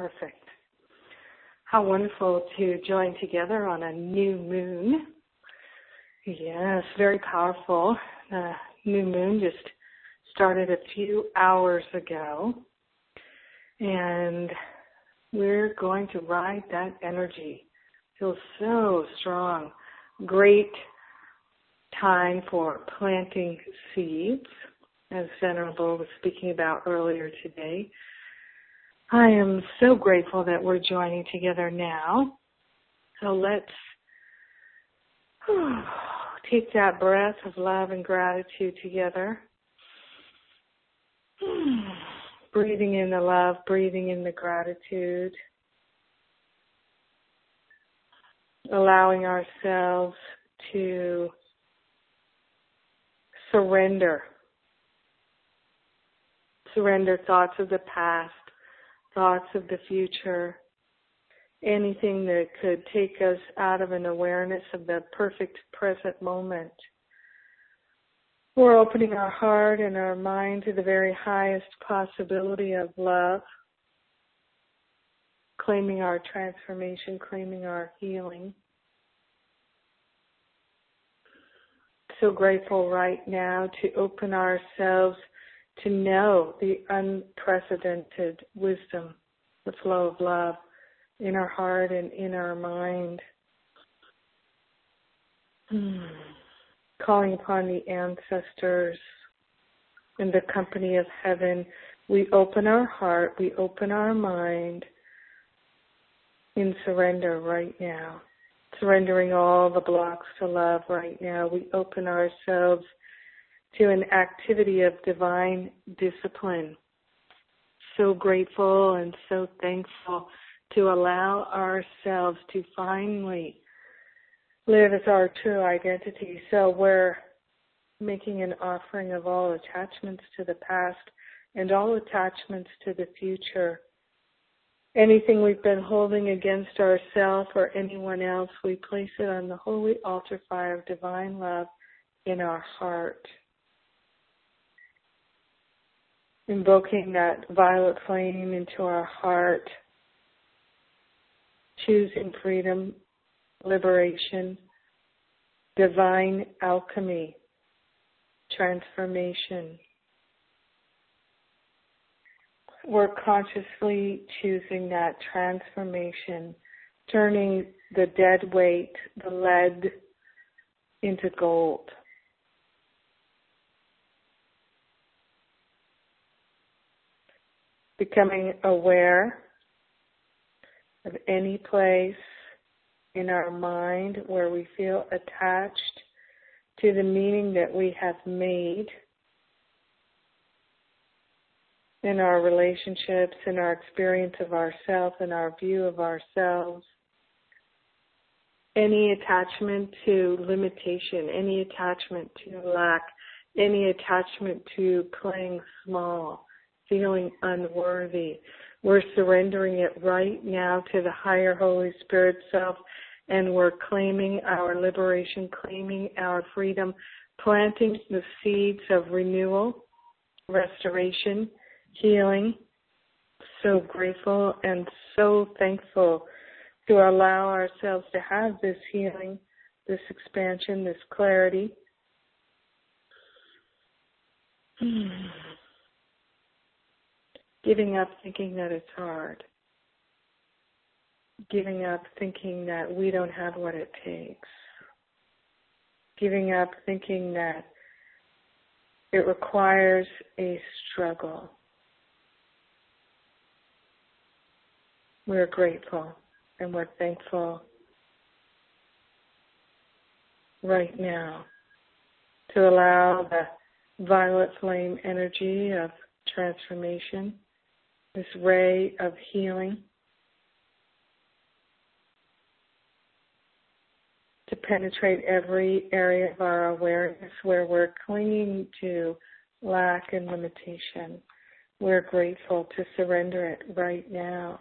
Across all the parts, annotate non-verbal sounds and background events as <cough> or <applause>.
Perfect. How wonderful to join together on a new moon. Yes, very powerful. The new moon just started a few hours ago. And we're going to ride that energy. Feels so strong. Great time for planting seeds, as Venerable was speaking about earlier today. I am so grateful that we're joining together now. So let's <sighs> take that breath of love and gratitude together. <sighs> Breathing in the love, breathing in the gratitude. Allowing ourselves to surrender. Surrender thoughts of the past, thoughts of the future, anything that could take us out of an awareness of the perfect present moment. We're opening our heart and our mind to the very highest possibility of love, claiming our transformation, claiming our healing. So grateful right now to open ourselves to know the unprecedented wisdom, the flow of love in our heart and in our mind. Hmm calling upon the ancestors in the company of heaven, we open our heart, we open our mind in surrender right now. Surrendering all the blocks to love right now. We open ourselves to an activity of divine discipline. So grateful and so thankful to allow ourselves to finally live as our true identity. So we're making an offering of all attachments to the past and all attachments to the future. Anything we've been holding against ourselves or anyone else, we place it on the holy altar fire of divine love in our heart. Invoking that violet flame into our heart, choosing freedom liberation, divine alchemy, transformation. We're consciously choosing that transformation, turning the dead weight, the lead, into gold. Becoming aware of any place in our mind where we feel attached to the meaning that we have made in our relationships, in our experience of ourselves, in our view of ourselves. Any attachment to limitation, any attachment to lack, any attachment to playing small, feeling unworthy, we're surrendering it right now to the higher Holy Spirit self and we're claiming our liberation, claiming our freedom, planting the seeds of renewal, restoration, healing. So grateful and so thankful to allow ourselves to have this healing, this expansion, this clarity. Hmm. Giving up thinking that it's hard. Giving up thinking that we don't have what it takes. Giving up thinking that it requires a struggle. We're grateful and we're thankful right now to allow the violet flame energy of transformation this ray of healing to penetrate every area of our awareness where we're clinging to lack and limitation. We're grateful to surrender it right now.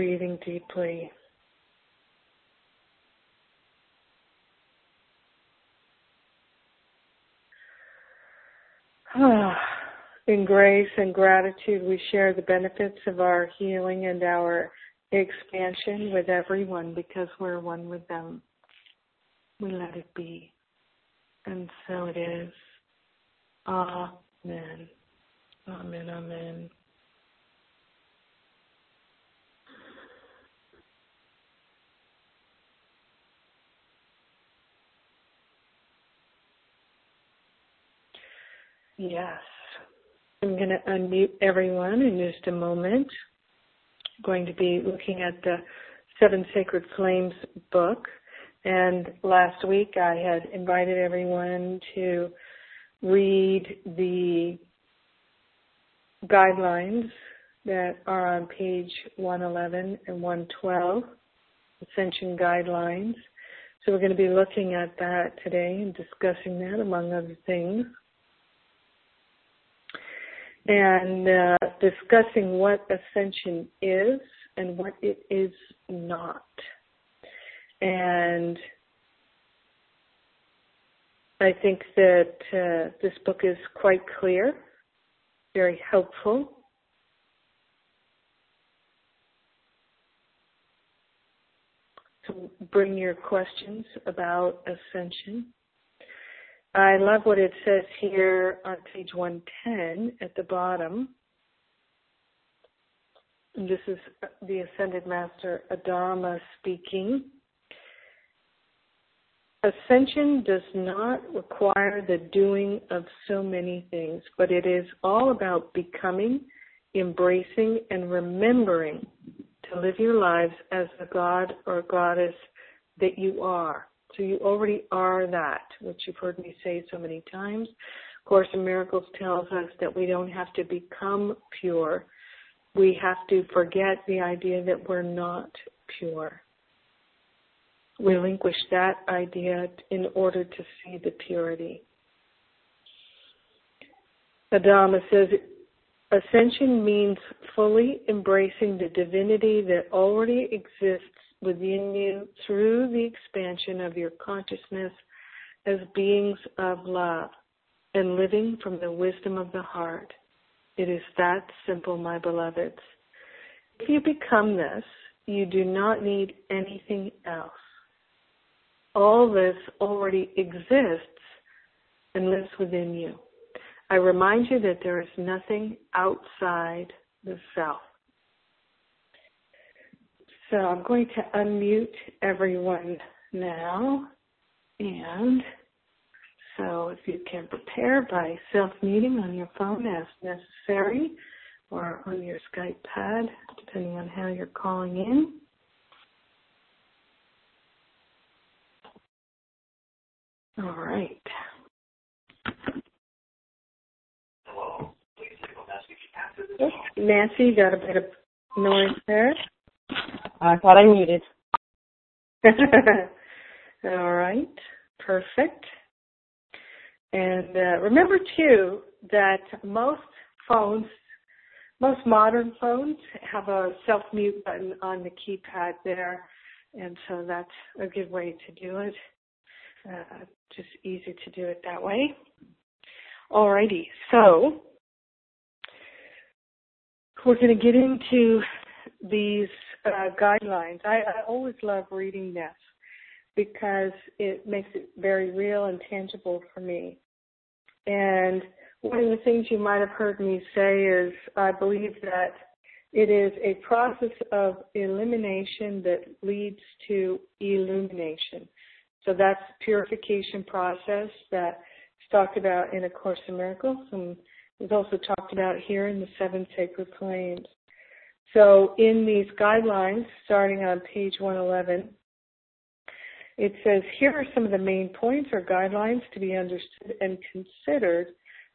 Breathing deeply. Ah, in grace and gratitude, we share the benefits of our healing and our expansion with everyone because we're one with them. We let it be. And so it is. Amen. Amen. Amen. Yes. I'm going to unmute everyone in just a moment. I'm going to be looking at the Seven Sacred Flames book. And last week I had invited everyone to read the guidelines that are on page 111 and 112, Ascension Guidelines. So we're going to be looking at that today and discussing that among other things and uh, discussing what ascension is and what it is not. And I think that uh, this book is quite clear, very helpful. So bring your questions about ascension. I love what it says here on page 110 at the bottom. And this is the Ascended Master Adama speaking. Ascension does not require the doing of so many things, but it is all about becoming, embracing, and remembering to live your lives as the God or goddess that you are. So you already are that, which you've heard me say so many times. Course in Miracles tells us that we don't have to become pure. We have to forget the idea that we're not pure. Relinquish that idea in order to see the purity. Adama says, Ascension means fully embracing the divinity that already exists within you through the expansion of your consciousness as beings of love and living from the wisdom of the heart. It is that simple, my beloveds. If you become this, you do not need anything else. All this already exists and lives within you. I remind you that there is nothing outside the self. So I'm going to unmute everyone now. And so if you can prepare by self-muting on your phone as necessary or on your Skype pad, depending on how you're calling in. All right. Nancy, you got a bit of noise there. I thought I muted. <laughs> All right, perfect. And uh, remember too that most phones, most modern phones have a self mute button on the keypad there, and so that's a good way to do it. Uh, just easy to do it that way. Alrighty, so we're going to get into these uh, guidelines. I, I always love reading this because it makes it very real and tangible for me. And one of the things you might have heard me say is I believe that it is a process of elimination that leads to illumination. So that's purification process that is talked about in A Course in Miracles and is also talked about here in the Seven Sacred Flames. So in these guidelines, starting on page 111, it says here are some of the main points or guidelines to be understood and considered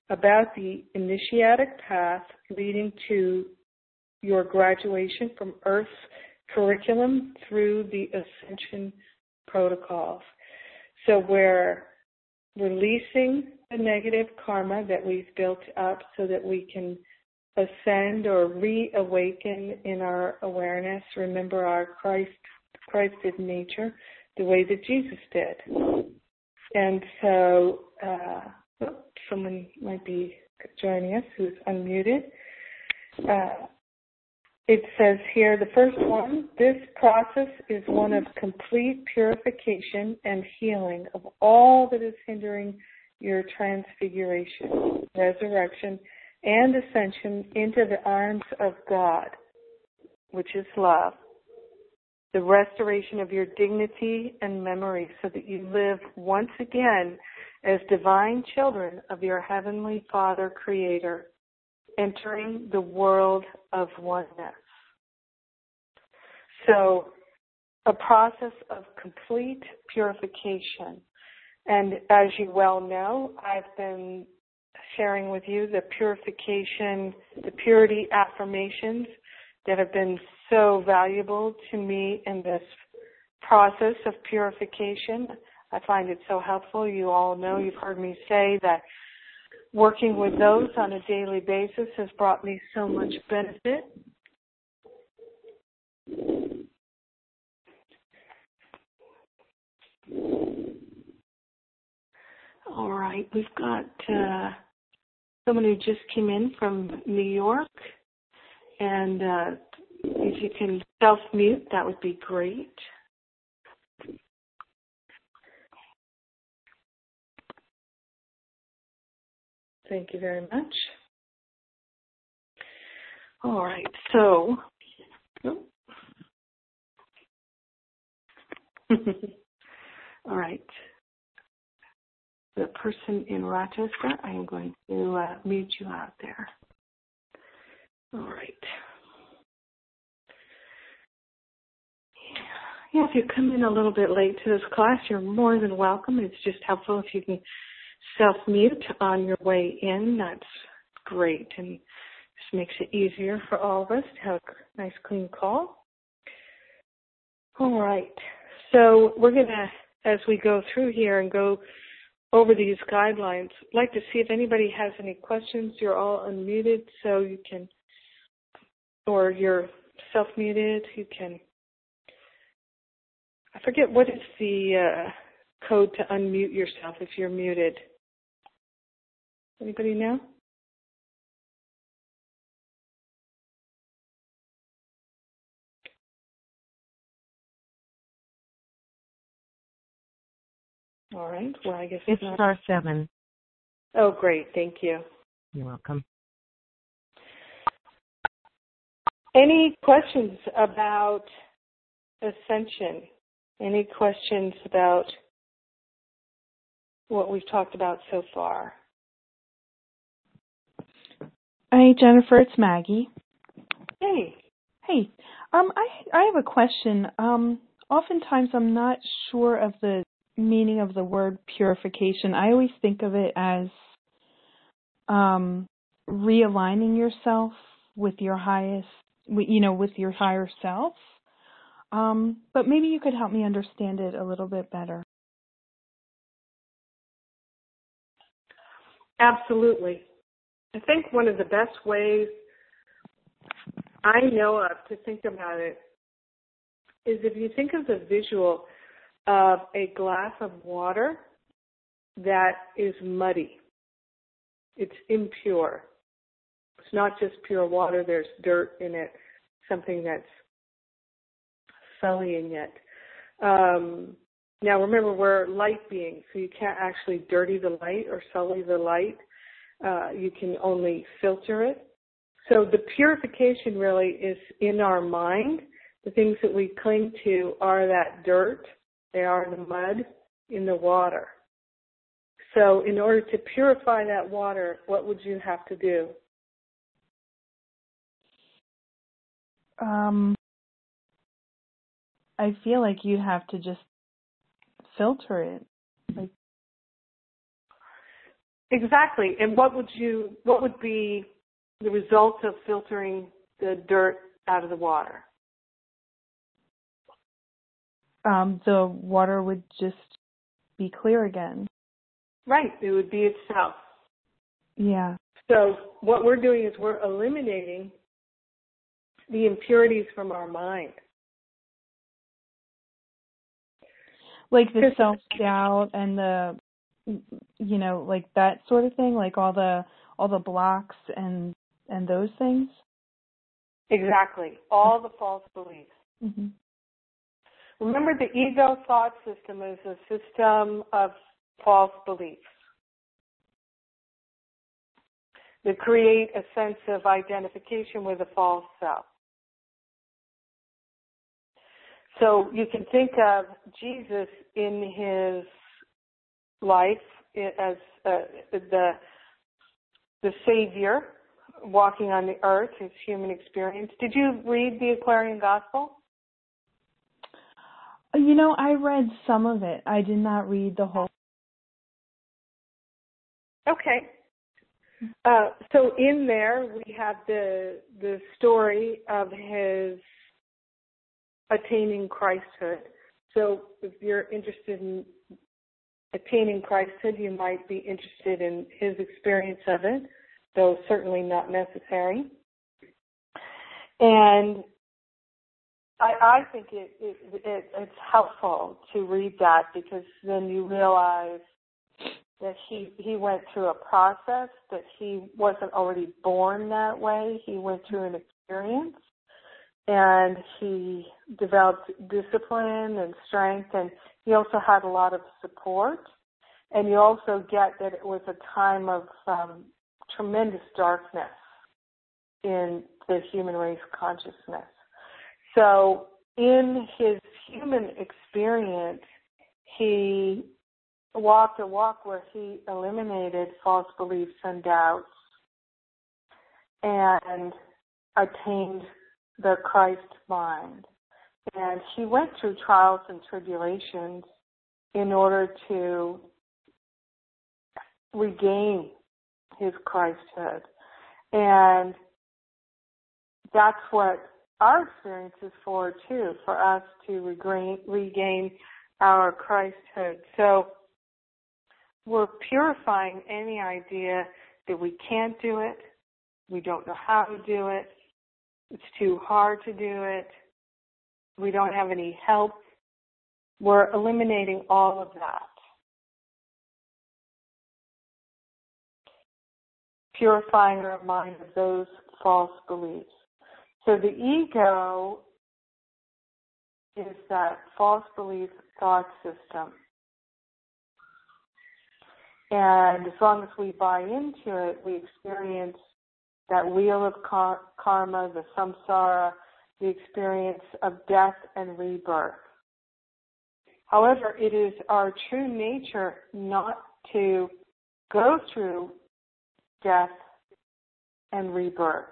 about the initiatic path leading to your graduation from Earth's curriculum through the ascension protocols. So we're releasing the negative karma that we've built up so that we can ascend or reawaken in our awareness, remember our Christ Christed nature the way that Jesus did. And so uh, someone might be joining us who's unmuted. Uh, it says here, the first one, this process is one of complete purification and healing of all that is hindering your transfiguration, resurrection, and ascension into the arms of God, which is love. The restoration of your dignity and memory so that you live once again as divine children of your Heavenly Father Creator entering the world of oneness. So, a process of complete purification. And as you well know, I've been sharing with you the purification, the purity affirmations that have been so valuable to me in this process of purification. I find it so helpful. You all know, you've heard me say that working with those on a daily basis has brought me so much benefit. All right, we've got uh, someone who just came in from New York, and uh, if you can self mute, that would be great. Thank you very much. All right, so. <laughs> All right. The person in Rochester, I am going to uh, mute you out there. All right. Yeah, if you come in a little bit late to this class, you're more than welcome. It's just helpful if you can self mute on your way in. That's great and just makes it easier for all of us to have a nice clean call. All right. So we're going to, as we go through here and go over these guidelines, I'd like to see if anybody has any questions. You're all unmuted, so you can, or you're self muted, you can. I forget what is the uh, code to unmute yourself if you're muted. Anybody know? All right. Well, I guess it's not. star seven. Oh, great. Thank you. You're welcome. Any questions about ascension? Any questions about what we've talked about so far? Hi, Jennifer. It's Maggie. Hey. Hey. Um, I I have a question. Um, oftentimes I'm not sure of the meaning of the word purification. I always think of it as um, realigning yourself with your highest, you know, with your higher self. Um, but maybe you could help me understand it a little bit better. Absolutely. I think one of the best ways I know of to think about it is if you think of the visual of a glass of water that is muddy. It's impure. It's not just pure water, there's dirt in it, something that's sullying it. Um, now remember, we're light beings, so you can't actually dirty the light or sully the light. Uh, you can only filter it. So the purification really is in our mind. The things that we cling to are that dirt they are in the mud in the water. So, in order to purify that water, what would you have to do? Um, I feel like you'd have to just filter it. Like Exactly. And what would you what would be the result of filtering the dirt out of the water? Um, the water would just be clear again. Right, it would be itself. Yeah. So what we're doing is we're eliminating the impurities from our mind. Like the self doubt and the you know, like that sort of thing, like all the all the blocks and and those things. Exactly, all the false beliefs. Mm-hmm. Remember, the ego thought system is a system of false beliefs that create a sense of identification with a false self. So you can think of Jesus in his life as uh, the the savior walking on the earth, his human experience. Did you read the Aquarian Gospel? You know, I read some of it. I did not read the whole. Okay. Uh, so in there we have the the story of his attaining Christhood. So if you're interested in attaining Christhood, you might be interested in his experience of it, though certainly not necessary. And I, I think it, it, it, it's helpful to read that because then you realize that he he went through a process that he wasn't already born that way. He went through an experience and he developed discipline and strength and he also had a lot of support and you also get that it was a time of um, tremendous darkness in the human race consciousness so in his human experience he walked a walk where he eliminated false beliefs and doubts and attained the Christ mind. And he went through trials and tribulations in order to regain his Christhood. And that's what our experience is for too, for us to regain, regain our Christhood. So we're purifying any idea that we can't do it, we don't know how to do it, it's too hard to do it. We don't have any help. We're eliminating all of that. Purifying our mind of those false beliefs. So the ego is that false belief thought system. And as long as we buy into it, we experience that wheel of karma, the samsara, the experience of death and rebirth. However, it is our true nature not to go through death and rebirth.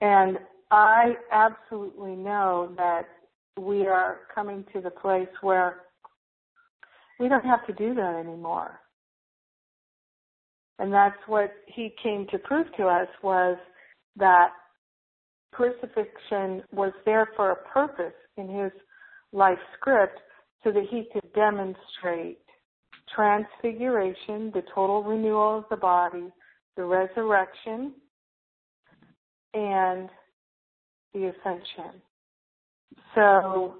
And I absolutely know that we are coming to the place where we don't have to do that anymore. And that's what he came to prove to us was that crucifixion was there for a purpose in his life script so that he could demonstrate transfiguration, the total renewal of the body, the resurrection, and the ascension. So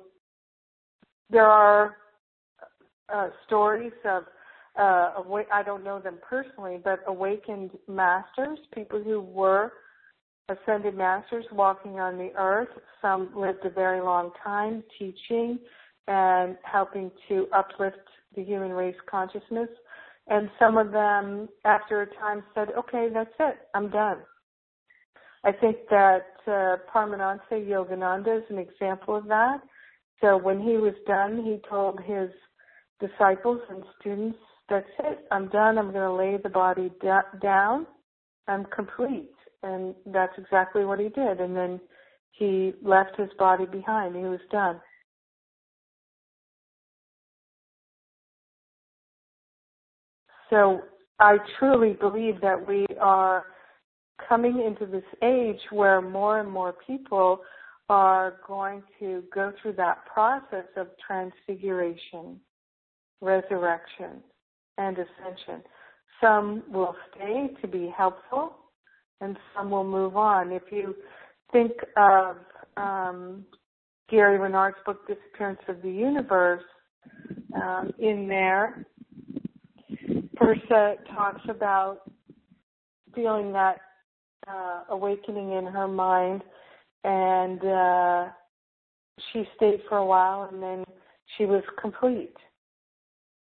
there are uh, stories of uh, I don't know them personally, but awakened masters, people who were ascended masters walking on the earth. Some lived a very long time teaching and helping to uplift the human race consciousness. And some of them, after a time, said, okay, that's it, I'm done. I think that uh, Paramahansa Yogananda is an example of that. So when he was done, he told his disciples and students that's it. I'm done. I'm going to lay the body down. I'm complete. And that's exactly what he did. And then he left his body behind. He was done. So I truly believe that we are coming into this age where more and more people are going to go through that process of transfiguration, resurrection, and ascension. Some will stay to be helpful, and some will move on. If you think of um, Gary Renard's book, Disappearance of the Universe, um, in there, Pursah talks about feeling that uh, awakening in her mind, and uh, she stayed for a while, and then she was complete.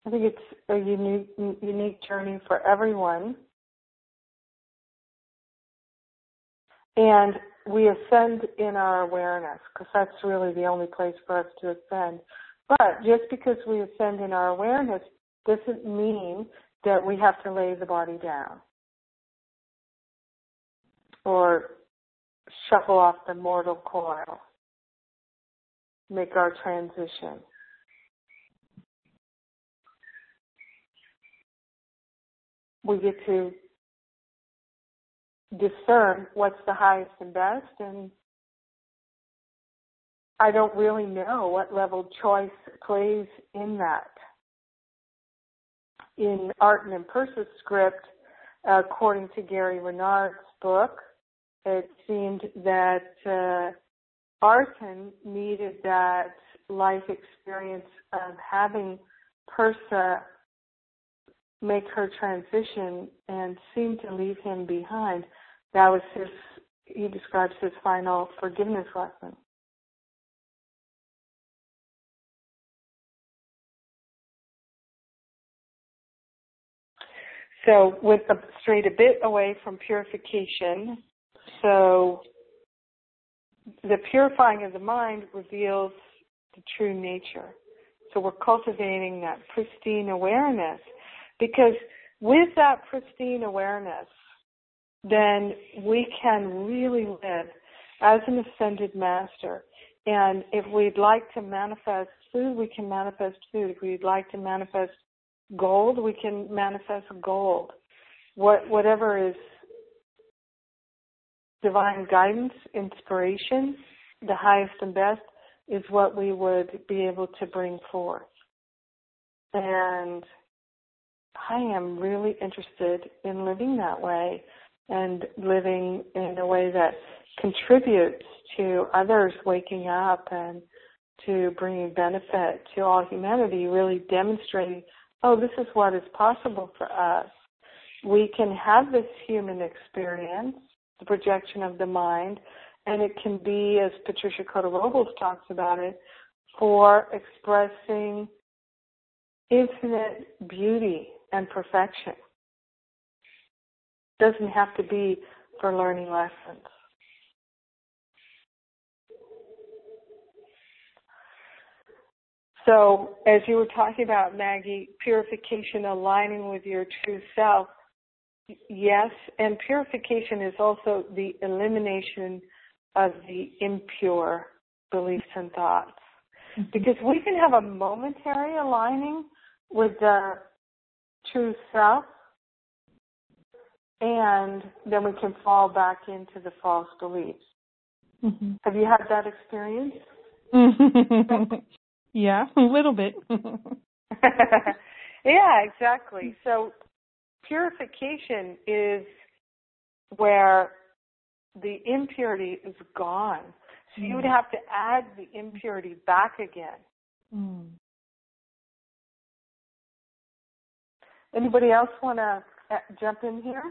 I think it's a unique unique journey for everyone. And we ascend in our awareness because that's really the only place for us to ascend. But just because we ascend in our awareness doesn't mean that we have to lay the body down or shuffle off the mortal coil, make our transition. We get to discern what's the highest and best and I don't really know what level choice plays in that. In Art and Pursah's script, according to Gary Renard's book, it seemed that uh, Arten needed that life experience of having Pursah make her transition and seemed to leave him behind. That was his, he describes his final forgiveness lesson. So with the straight a bit away from purification, so the purifying of the mind reveals the true nature. So we're cultivating that pristine awareness because with that pristine awareness, then we can really live as an ascended master. And if we'd like to manifest food, we can manifest food. If we'd like to manifest gold, we can manifest gold. What, whatever is divine guidance, inspiration, the highest and best is what we would be able to bring forth. And I am really interested in living that way and living in a way that contributes to others waking up and to bringing benefit to all humanity, really demonstrating, oh, this is what is possible for us. We can have this human experience, the projection of the mind, and it can be, as Patricia Cota Robles talks about it, for expressing infinite beauty and perfection It doesn't have to be for learning lessons. So, as you were talking about, Maggie, purification aligning with your true self, yes, and purification is also the elimination of the impure beliefs and thoughts. Mm-hmm. Because we can have a momentary aligning with the true self, and then we can fall back into the false beliefs. Mm-hmm. Have you had that experience? <laughs> yeah, a little bit. <laughs> <laughs> yeah, exactly. So purification is where the impurity is gone. So mm. you would mm. have to add the impurity back again. Mm. Anybody else want to uh, jump in here?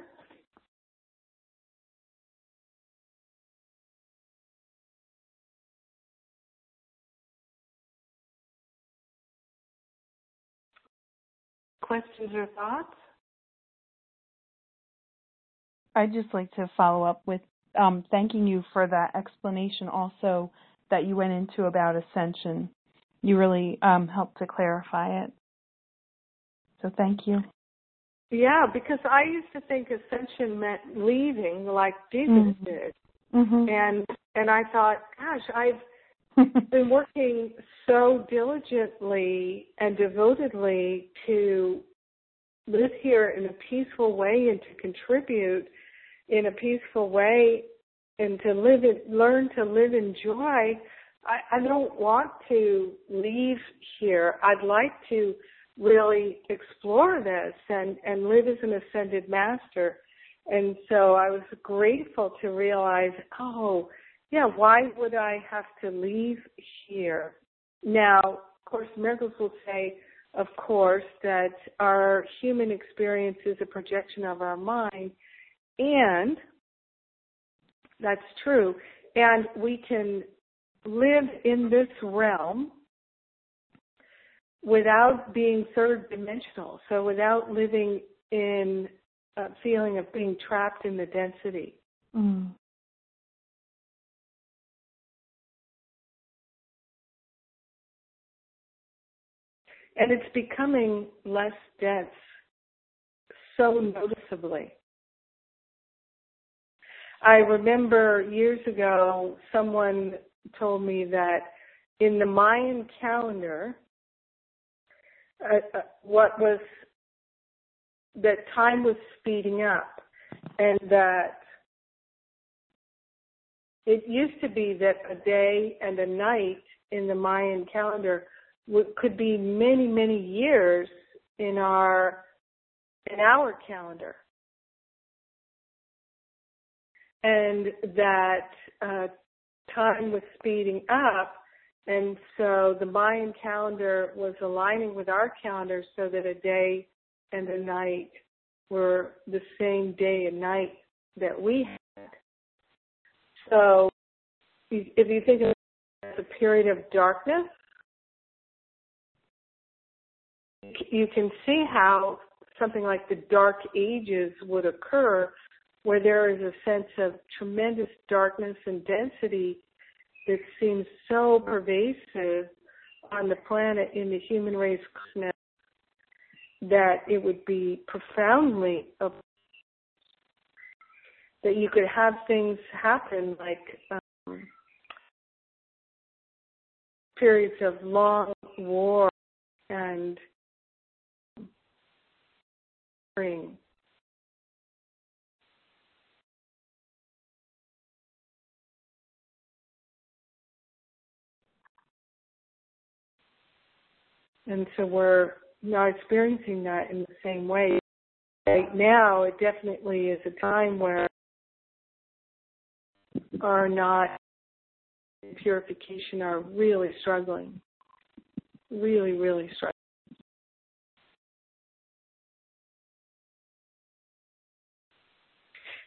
questions or thoughts? I'd just like to follow up with um, thanking you for that explanation also that you went into about ascension. You really um, helped to clarify it. So thank you. Yeah, because I used to think ascension meant leaving like Jesus mm-hmm. did. Mm-hmm. And and I thought, gosh, I've <laughs> been working so diligently and devotedly to live here in a peaceful way and to contribute in a peaceful way and to live in, learn to live in joy. I, I don't want to leave here. I'd like to really explore this and, and live as an ascended master. And so I was grateful to realize, oh, yeah, why would I have to leave here? Now, of course, miracles will say, of course, that our human experience is a projection of our mind, and that's true. And we can live in this realm without being third dimensional. So without living in a feeling of being trapped in the density. Mm. And it's becoming less dense so noticeably. I remember years ago someone told me that in the Mayan calendar, uh, uh, what was that time was speeding up and that it used to be that a day and a night in the Mayan calendar could be many, many years in our in our calendar, and that uh, time was speeding up, and so the Mayan calendar was aligning with our calendar so that a day and a night were the same day and night that we had. So if you think of a period of darkness, you can see how something like the dark ages would occur where there is a sense of tremendous darkness and density that seems so pervasive on the planet in the human race that it would be profoundly that you could have things happen like um, periods of long war and spring. And so we're not experiencing that in the same way. Right now, it definitely is a time where are not purification are really struggling. Really, really struggling.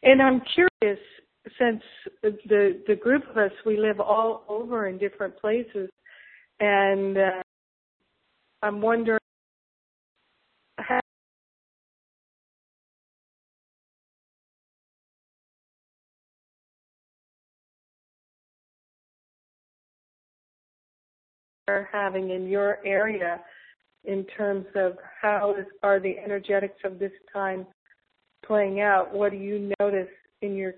And I'm curious, since the the group of us, we live all over in different places, and uh, I'm wondering how are having in your area in terms of how is, are the energetics of this time playing out, what do you notice in your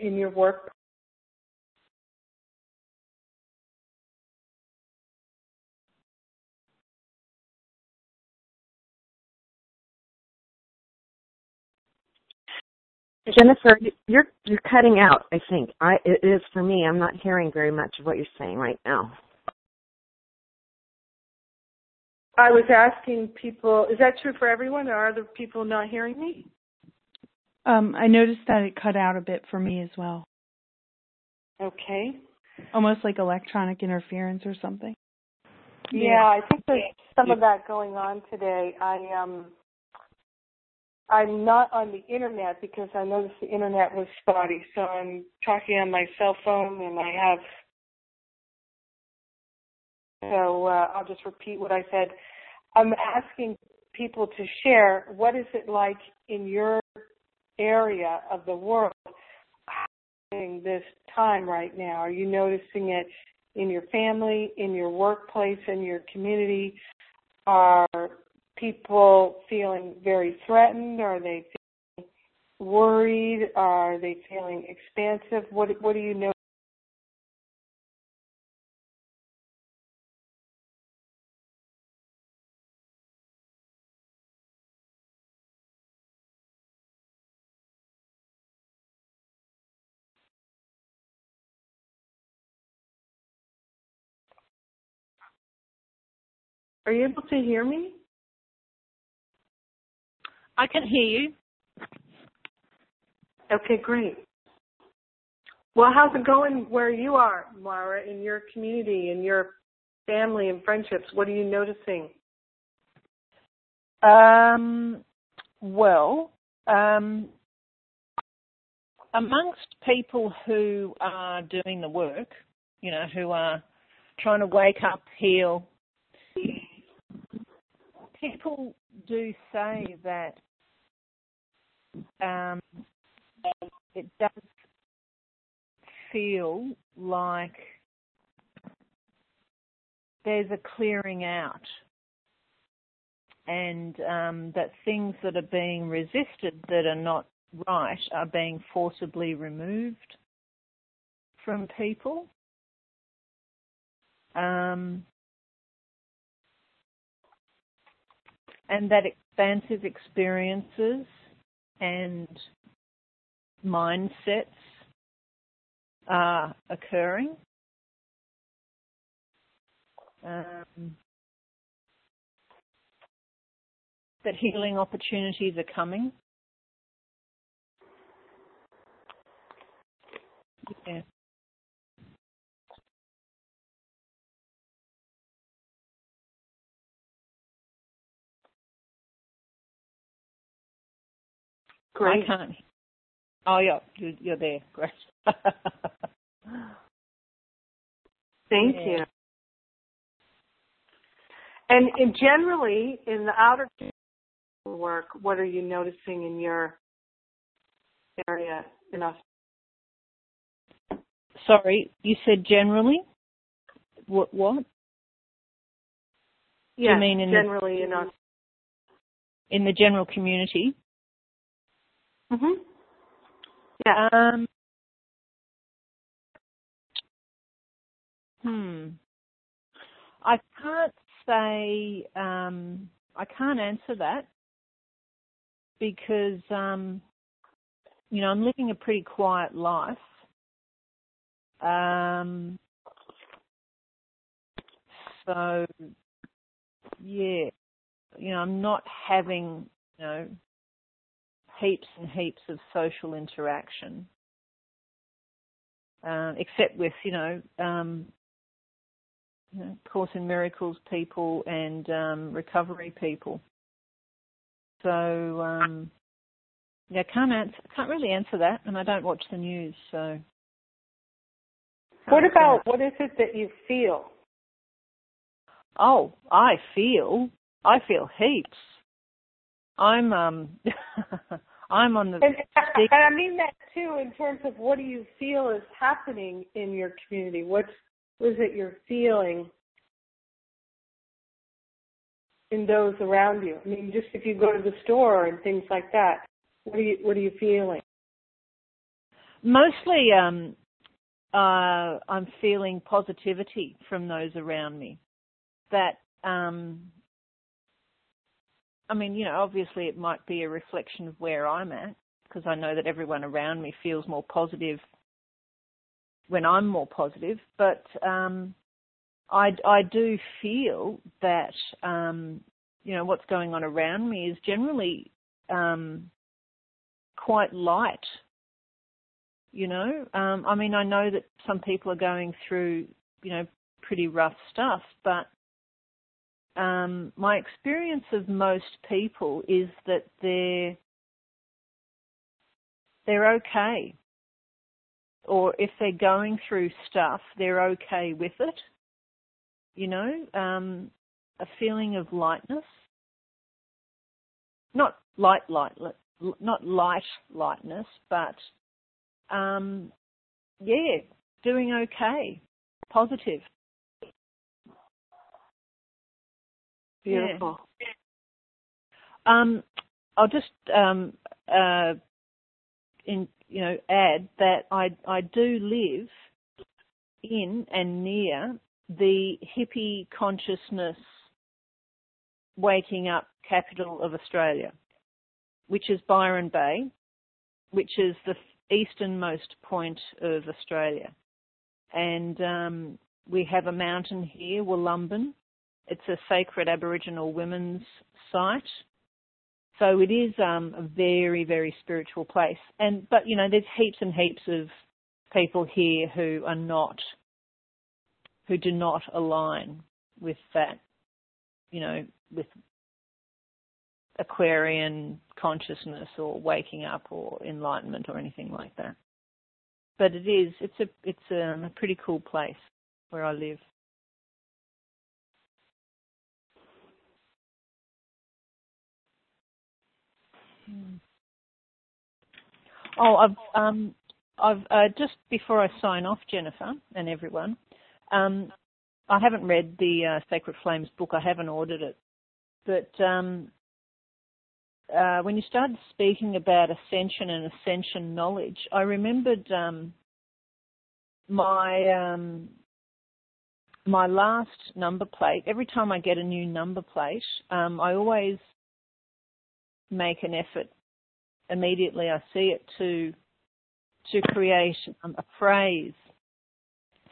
in your work? Jennifer, you're you're cutting out. I think I it is for me. I'm not hearing very much of what you're saying right now. I was asking people, is that true for everyone, or are other people not hearing me? Um, I noticed that it cut out a bit for me as well. Okay. Almost like electronic interference or something. Yeah, I think there's some of that going on today. I um I'm not on the internet because I noticed the internet was spotty, so I'm talking on my cell phone and I have so uh, I'll just repeat what I said. I'm asking people to share what is it like in your area of the world this time right now? Are you noticing it in your family, in your workplace, in your community? Are people feeling very threatened? Are they feeling worried? Are they feeling expansive? What what do you know Are you able to hear me? I can hear you. Okay, great. Well, how's it going where you are, Mara, in your community, in your family and friendships? What are you noticing? Um, well, um, amongst people who are doing the work, you know, who are trying to wake up, heal, people do say that um, it does feel like there's a clearing out and um, that things that are being resisted that are not right are being forcibly removed from people. Um, and that expansive experiences and mindsets are occurring. Um, that healing opportunities are coming. Yeah. Great. I can't. Oh, yeah, you're there. <laughs> Great. Thank yeah. you. And, and generally, in the outer work, what are you noticing in your area in Australia? Sorry, you said generally. What? What? Yeah, you mean in generally the, in Australia. in the general community? Mhm. Yeah. Um. Hmm. I can't say. Um, I can't answer that because um, you know I'm living a pretty quiet life. Um, so yeah, you know I'm not having you know heaps and heaps of social interaction, uh, except with you know, um, you know, Course in Miracles people and um, recovery people. So um, yeah, can't answer, can't really answer that, and I don't watch the news, so. What about what is it that you feel? Oh, I feel, I feel heaps. I'm um, <laughs> I'm on the. And, and I mean that too in terms of what do you feel is happening in your community? What's what is it you're feeling in those around you? I mean, just if you go to the store and things like that, what are you what are you feeling? Mostly, um, uh, I'm feeling positivity from those around me. That, um, I mean, you know, obviously it might be a reflection of where I'm at because I know that everyone around me feels more positive when I'm more positive. But um, I, I do feel that, um, you know, what's going on around me is generally um, quite light you know um i mean i know that some people are going through you know pretty rough stuff but um my experience of most people is that they're they're okay. Or if they're going through stuff they're okay with it. You know um a feeling of lightness. Not light light not light lightness but um, yeah, doing okay, positive. Beautiful. Um, I'll just um, uh, in you know add that I I do live in and near the hippie consciousness waking up capital of Australia, which is Byron Bay, which is the easternmost point of Australia. And um, we have a mountain here, Wollumbin, it's a sacred Aboriginal women's site. So it is um, a very, very spiritual place. And but you know, there's heaps and heaps of people here who are not, who do not align with that, you know, with Aquarian consciousness or waking up or enlightenment or anything like that. But it is, it's a, it's a, a pretty cool place where I live. Hmm. Oh, I've um, I've uh, just before I sign off, Jennifer and everyone, um, I haven't read the uh, Sacred Flames book. I haven't ordered it, but um, uh, when you started speaking about ascension and ascension knowledge, I remembered um, my um, my last number plate. Every time I get a new number plate, um, I always make an effort immediately I see it to to create um, a phrase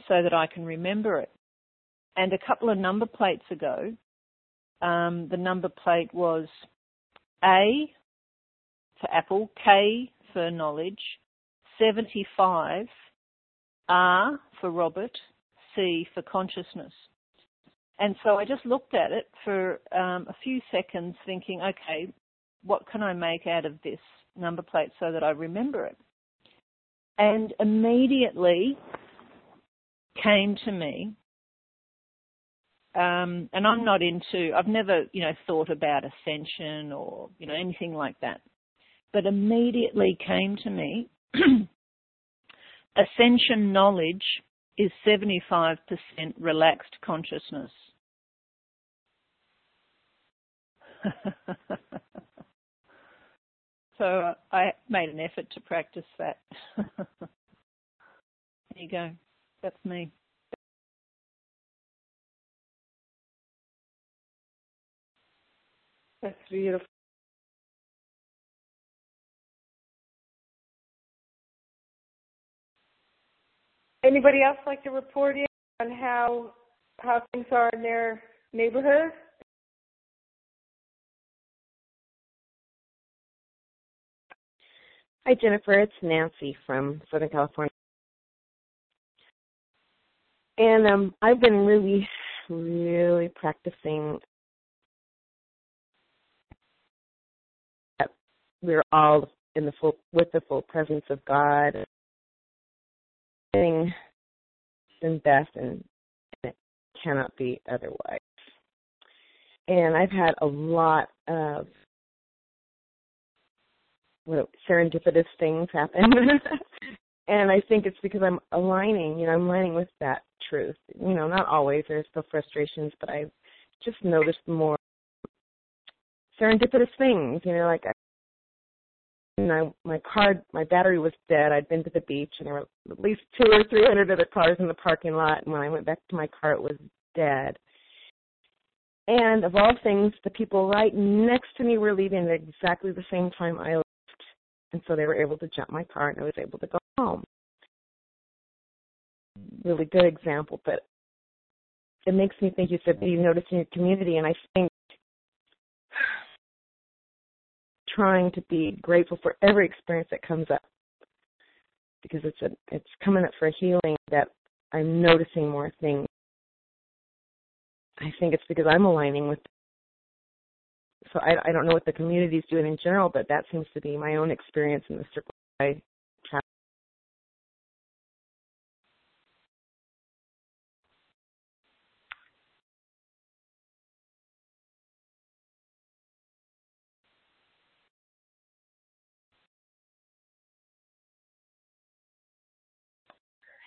so that I can remember it. And a couple of number plates ago, um, the number plate was A for apple, K for knowledge, 75, R for Robert, C for consciousness. And so I just looked at it for um, a few seconds thinking, okay, what can I make out of this number plate so that I remember it? And immediately came to me, um, and I'm not into, I've never, you know, thought about ascension or, you know, anything like that. But immediately came to me, <clears throat> ascension knowledge is 75% relaxed consciousness. <laughs> So I made an effort to practice that. <laughs> there you go. That's me. That's beautiful. Anybody else like to report in on how how things are in their neighborhood? Hi, Jennifer. It's Nancy from Southern California. And um, I've been really, really practicing. We're all in the full, with the full presence of God, and best, and it cannot be otherwise. And I've had a lot of what serendipitous things happen. <laughs> and I think it's because I'm aligning, you know, I'm aligning with that truth. You know, not always, there's still frustrations, but I've just noticed more serendipitous things, you know, like I, and I, my car, my battery was dead. I'd been to the beach, and there were at least two or three hundred other cars in the parking lot. And when I went back to my car, it was dead. And of all things, the people right next to me were leaving at exactly the same time I and so they were able to jump my car and I was able to go home. Really good example, but it makes me think you said that you notice in your community and I think trying to be grateful for every experience that comes up because it's a it's coming up for a healing that I'm noticing more things. I think it's because I'm aligning with so I, I don't know what the community is doing in general, but that seems to be my own experience in the circle I travel.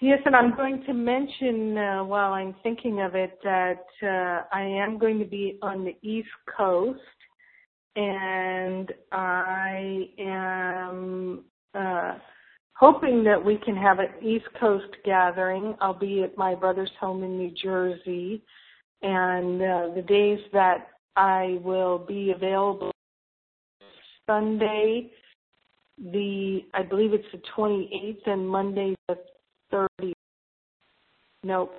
Yes, and I'm going to mention uh, while I'm thinking of it that uh, I am going to be on the East Coast and I am uh, hoping that we can have an East Coast gathering. I'll be at my brother's home in New Jersey, and uh, the days that I will be available Sunday, the I believe it's the 28th, and Monday the 30th. Nope,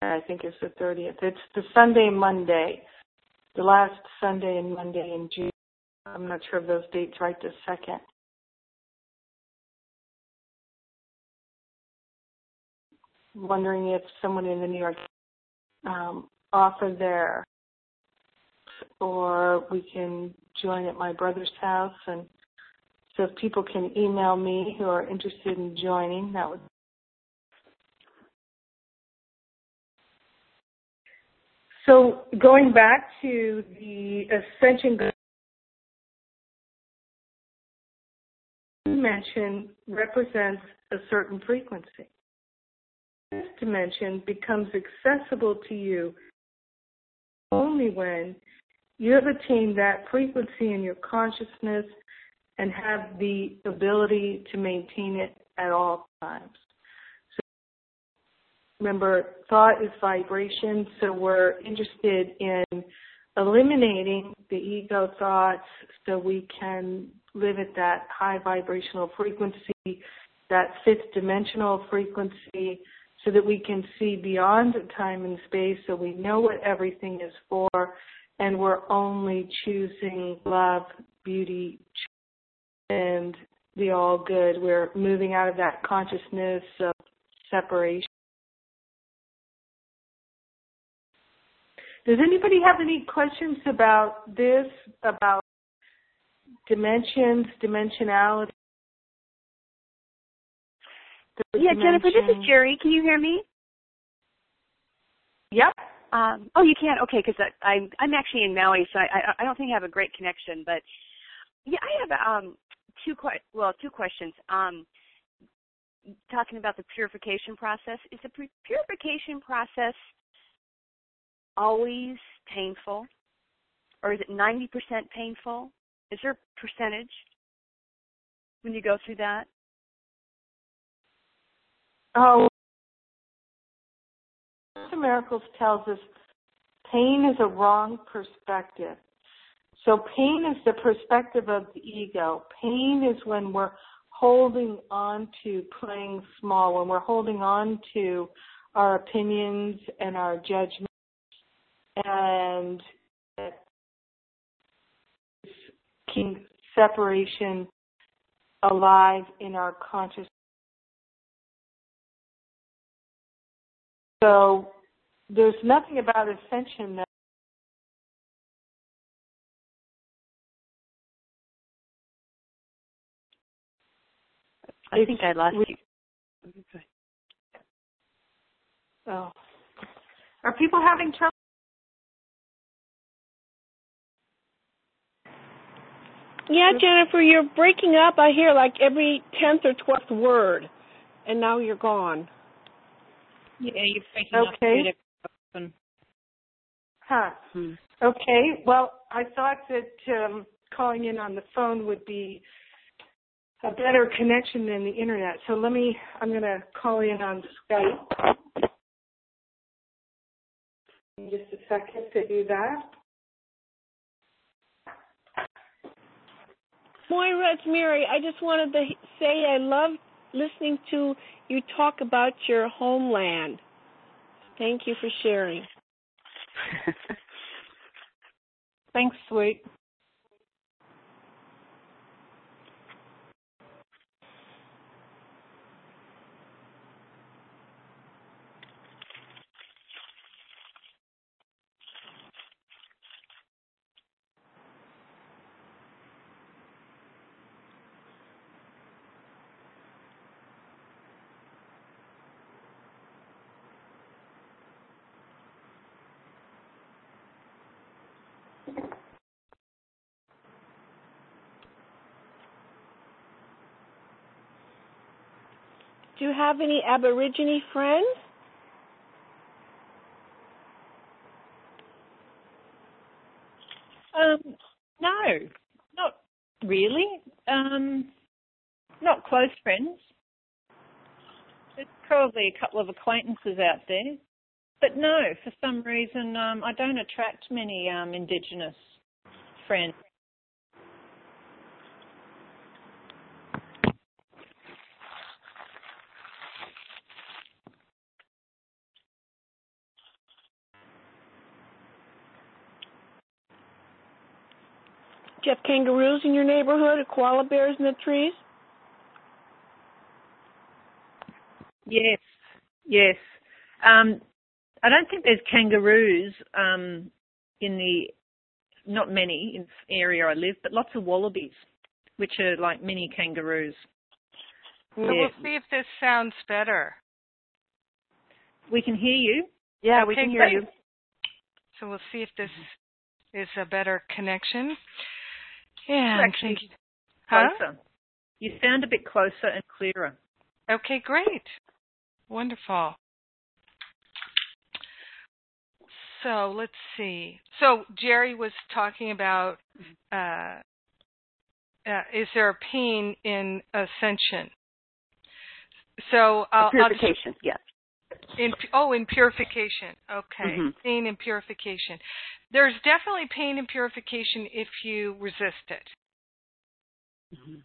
I think it's the 30th. It's the Sunday, Monday, the last Sunday and Monday in June. I'm not sure of those dates right this second. Wondering if someone in the New York um, offer there, or we can join at my brother's house. And so if people can email me who are interested in joining, that would So going back to the ascension dimension represents a certain frequency. This dimension becomes accessible to you only when you have attained that frequency in your consciousness and have the ability to maintain it at all times. Remember, thought is vibration, so we're interested in eliminating the ego thoughts so we can live at that high vibrational frequency, that fifth dimensional frequency, so that we can see beyond time and space so we know what everything is for and we're only choosing love, beauty, and the all good. We're moving out of that consciousness of separation. Does anybody have any questions about this, about dimensions, dimensionality? Yeah, Jennifer, this is Jerry. Can you hear me? Yep. Um, oh, you can't. Okay, because I'm I'm actually in Maui, so I, I don't think I have a great connection. But yeah, I have um two que- well two questions. Um, talking about the purification process, is the purification process always painful? Or is it 90% painful? Is there a percentage when you go through that? Oh, the Miracles tells us pain is a wrong perspective. So pain is the perspective of the ego. Pain is when we're holding on to playing small, when we're holding on to our opinions and our judgments and keeping separation alive in our consciousness. So there's nothing about ascension that I think I lost we, you. Oh. Are people having trouble? Yeah, Jennifer, you're breaking up. I hear like every tenth or twelfth word, and now you're gone. Yeah, you're breaking okay. up. Huh. Hmm. Okay. Well, I thought that um, calling in on the phone would be a better connection than the internet. So let me. I'm going to call in on Skype. Just a second to do that. Moira, it's Mary. I just wanted to say I love listening to you talk about your homeland. Thank you for sharing. <laughs> Thanks, sweet. Have any Aborigine friends? Um, no, not really. Um, not close friends. There's probably a couple of acquaintances out there, but no, for some reason um, I don't attract many um, Indigenous friends. Do you have kangaroos in your neighborhood or koala bears in the trees? Yes, yes. Um, I don't think there's kangaroos um, in the, not many in the area I live, but lots of wallabies, which are like mini kangaroos. So Yeah. we'll see if this sounds better. We can hear you. Yeah, we Okay, can hear great. you. So we'll see if this is a better connection. Yeah, I'm actually thinking- Huh? Closer. You sound a bit closer and clearer. Okay, great. Wonderful. So let's see. So Jerry was talking about uh, uh, is there a pain in ascension? So I'll, I'll just- yes. In oh, in purification. Okay, Mhm. pain and purification. There's definitely pain and purification if you resist it. Mhm.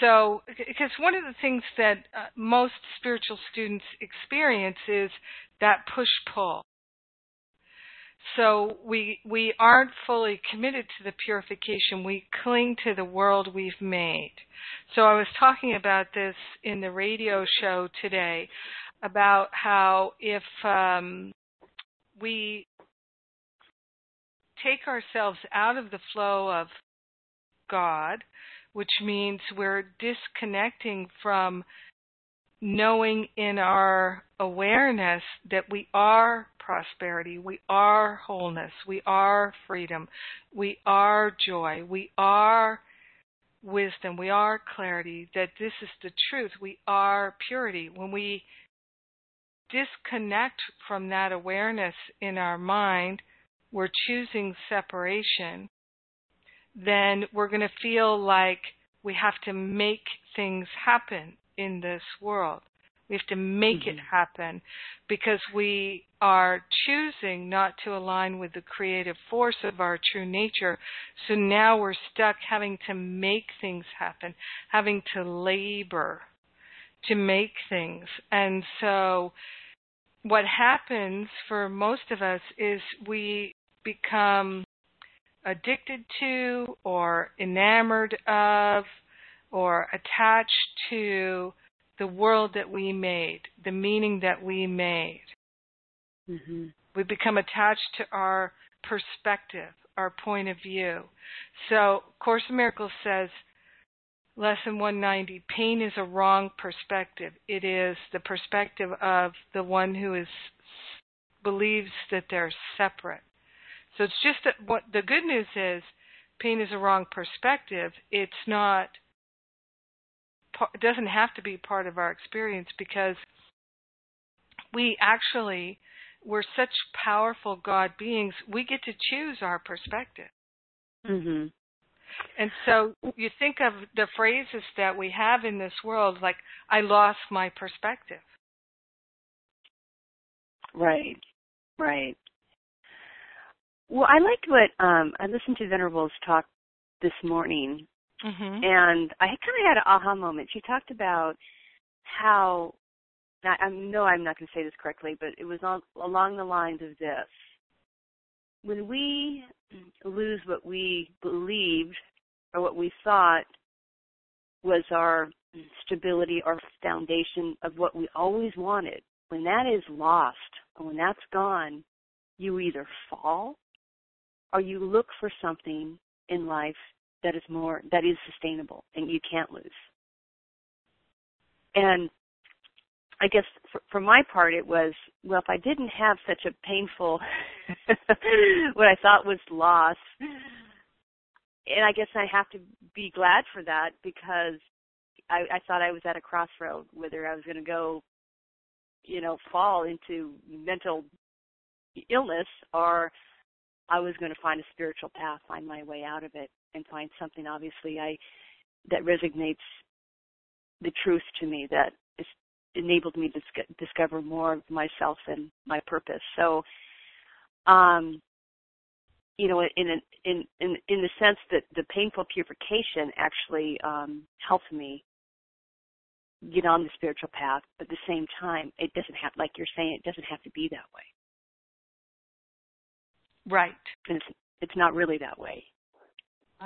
So, because one of the things that uh, most spiritual students experience is that push pull. So we we aren't fully committed to the purification. We cling to the world we've made. So I was talking about this in the radio show today about how if um, we take ourselves out of the flow of God, which means we're disconnecting from knowing in our awareness that we are prosperity, we are wholeness, we are freedom, we are joy, we are wisdom, we are clarity, that this is the truth, we are purity. When we disconnect from that awareness in our mind, we're choosing separation, then we're going to feel like we have to make things happen in this world. We have to make it mm-hmm. happen because we are choosing not to align with the creative force of our true nature. So now we're stuck having to make things happen, having to labor to make things. And so what happens for most of us is we become addicted to or enamored of or attached to the world that we made, the meaning that we made. hmm We become attached to our perspective, our point of view. So, Course in Miracles says, Lesson 190 pain is a wrong perspective. It is the perspective of the one who is believes that they're separate. So it's just that what the good news is pain is a wrong perspective. It's not it doesn't have to be part of our experience because we actually we're such powerful God beings, we get to choose our perspective. hmm And so you think of the phrases that we have in this world like I lost my perspective. Right. Right. Well, I liked what um I listened to Venerable's talk this morning Mhm. and I kind of had an aha moment. She talked about how I, I know I'm not going to say this correctly, but it was on, along the lines of this: when we lose what we believed or what we thought was our stability, our foundation of what we always wanted, when that is lost or when that's gone, you either fall or you look for something in life that is more that is sustainable and you can't lose. And I guess for, for my part, it was well, if I didn't have such a painful <laughs> what I thought was loss, and I guess I have to be glad for that because I, I thought I was at a crossroad whether I was going to go, you know, fall into mental illness or I was going to find a spiritual path, find my way out of it, and find something obviously I that resonates the truth to me that enabled me to disco- discover more of myself and my purpose. So, um, you know, in in in in, in the sense that the painful purification actually um, helped me get on the spiritual path. But at the same time, it doesn't have, like you're saying, it doesn't have to be that way. Right. And it's it's not really that way.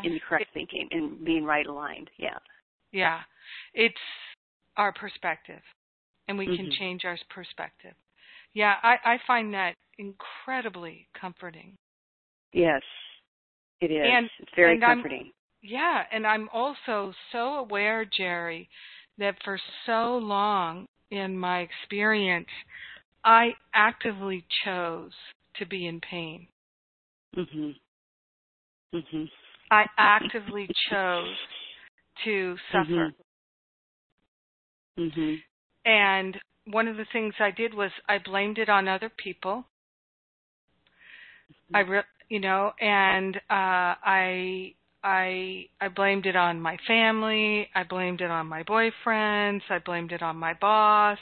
in the correct thinking and being right aligned. Yeah. Yeah. It's our perspective. And we mm-hmm. can change our perspective. Yeah, I, I find that incredibly comforting. Yes, it is. And, it's very and comforting. I'm, yeah, and I'm also so aware, Jerry, that for so long in my experience, I actively chose to be in pain. Mhm. Mhm. I actively <laughs> chose to suffer. Mhm. Mhm. And one of the things I did was I blamed it on other people. I re- you know, and uh I I I blamed it on my family, I blamed it on my boyfriends, I blamed it on my boss.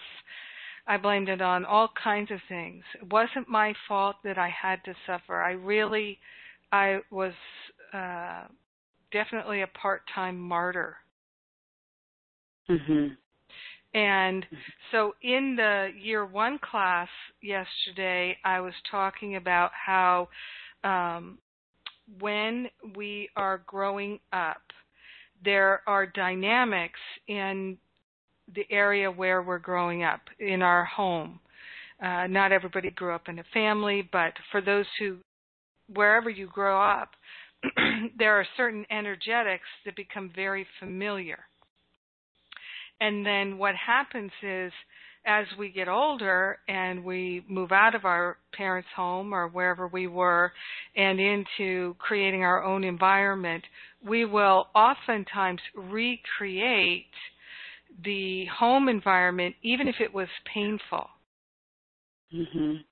I blamed it on all kinds of things. It wasn't my fault that I had to suffer. I really I was uh definitely a part-time martyr. Mhm. And so in the year one class yesterday, I was talking about how um, when we are growing up, there are dynamics in the area where we're growing up, in our home. Uh, not everybody grew up in a family, but for those who, wherever you grow up, <clears throat> there are certain energetics that become very familiar and then what happens is, as we get older and we move out of our parents' home or wherever we were and into creating our own environment, we will oftentimes recreate the home environment even if it was painful. Mhm.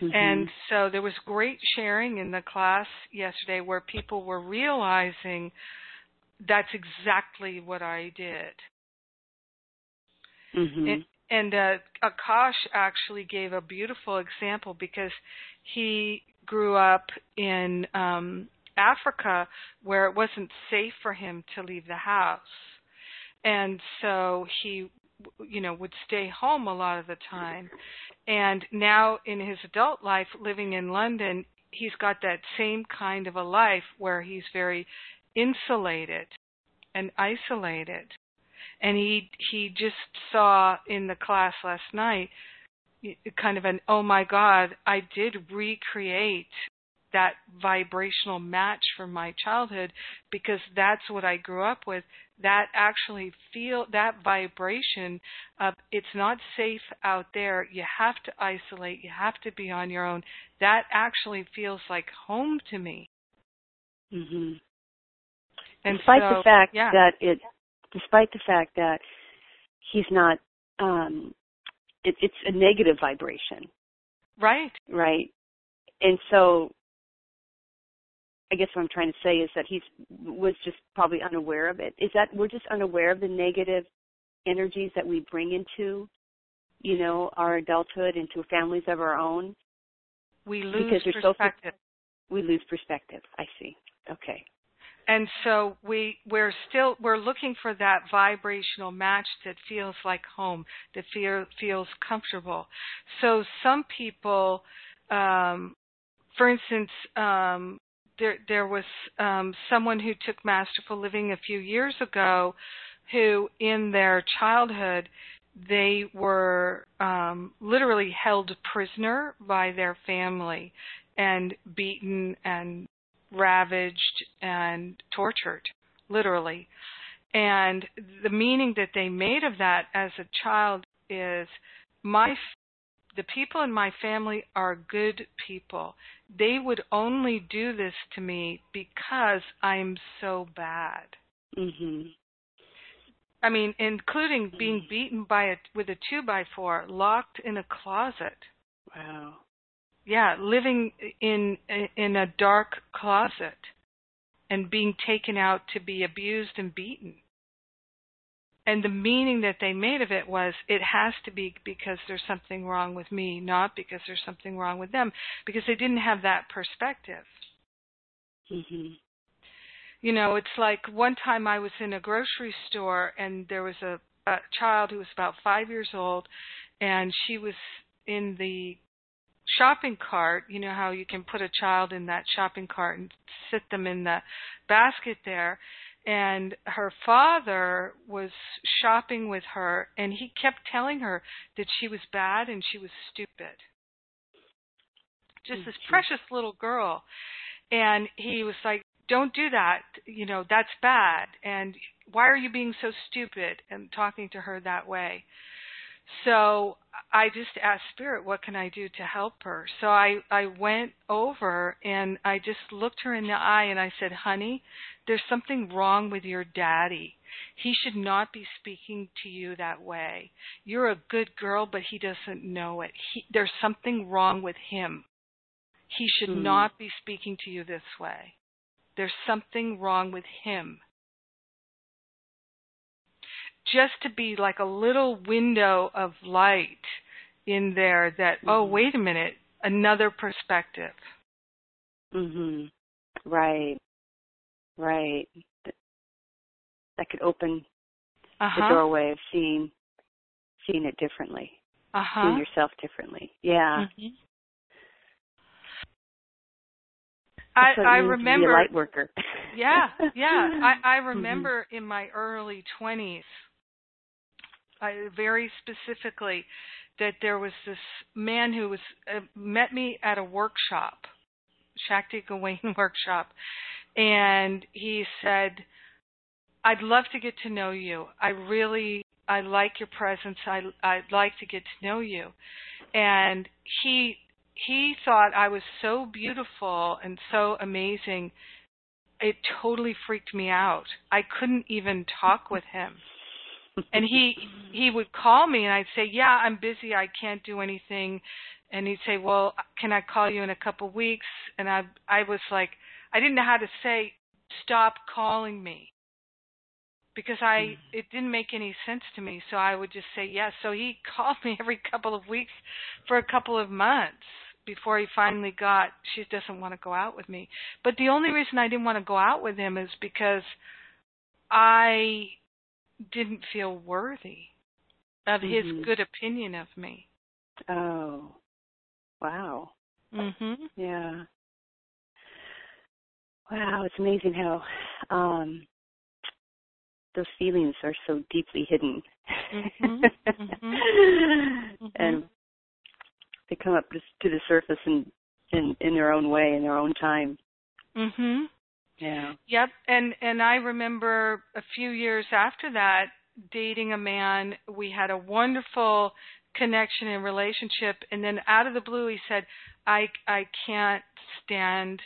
Mm-hmm. And so there was great sharing in the class yesterday where people were realizing that's exactly what I did. Mm-hmm. And, and uh, Akash actually gave a beautiful example because he grew up in um, Africa where it wasn't safe for him to leave the house. And so he you know would stay home a lot of the time and now in his adult life living in London he's got that same kind of a life where he's very insulated and isolated and he he just saw in the class last night kind of an oh my god i did recreate that vibrational match from my childhood because that's what i grew up with. That actually feel that vibration of it's not safe out there. You have to isolate. You have to be on your own. That actually feels like home to me. Mhm and despite so, the fact yeah. that it despite the fact that he's not um it, it's a negative vibration. Right. Right? And so i guess what i'm trying to say is that he's was just probably unaware of it. Is that we're just unaware of the negative energies that we bring into you know our adulthood into families of our own? We lose because perspective so, we lose perspective. I see. Okay and so we we're still we're looking for that vibrational match that feels like home that feel, feels comfortable. So some people um for instance um there there was um someone who took masterful living a few years ago who in their childhood they were um literally held prisoner by their family and beaten and ravaged and tortured, literally. And the meaning that they made of that as a child is my the people in my family are good people. They would only do this to me because I'm so bad. Mhm. I mean, including being beaten by a with a two by four, locked in a closet. Wow yeah, living in in a dark closet and being taken out to be abused and beaten. And the meaning that they made of it was it has to be because there's something wrong with me, not because there's something wrong with them, because they didn't have that perspective. Mhm. You know, it's like one time I was in a grocery store and there was a, a child who was about 5 years old and she was in the shopping cart. You know how you can put a child in that shopping cart and sit them in the basket there. And her father was shopping with her, and he kept telling her that she was bad and she was stupid. Just this mm-hmm. precious little girl. And he was like, Don't do that. You know, that's bad. And why are you being so stupid? And talking to her that way. So I just asked Spirit, what can I do to help her? So I, I went over and I just looked her in the eye and I said, honey, there's something wrong with your daddy. He should not be speaking to you that way. You're a good girl, but he doesn't know it. He, there's something wrong with him. He should Hmm. not be speaking to you this way. There's something wrong with him just to be like a little window of light in there that oh Mhm. wait a minute another perspective Mhm. Right. Right. That- could open the uh-huh doorway of seeing seeing it differently, seeing uh-huh yourself differently. Yeah. Mhm. I I means to be a remember light worker. yeah yeah I I <laughs> Mhm. remember in my early 20s I very specifically that there was this man who was uh, met me at a workshop Shakti Gawain <laughs> workshop and he said I'd love to get to know you. I really I like your presence. I I'd like to get to know you. And he he thought I was so beautiful and so amazing. It totally freaked me out. I couldn't even talk with him. And he he would call me and I'd say, "Yeah, I'm busy. I can't do anything." And he'd say, "Well, can I call you in a couple weeks?" And I I was like, I didn't know how to say, "Stop calling me." Because I mm-hmm. it didn't make any sense to me, so I would just say yes. So he <laughs> called me every couple of weeks for a couple of months before he finally got she doesn't want to go out with me. But the only reason I didn't want to go out with him is because I didn't feel worthy of his Mhm. good opinion of me. Oh. Wow. Mhm. Yeah. Wow, it's amazing how um those feelings are so deeply hidden. Mhm, mhm, <laughs> and they come up to the surface in, in in their own way, in their own time. Mhm. Yeah. Yep, and and I remember a few years after that dating a man. We had a wonderful connection and relationship, and then out of the blue, he said, "I I can't stand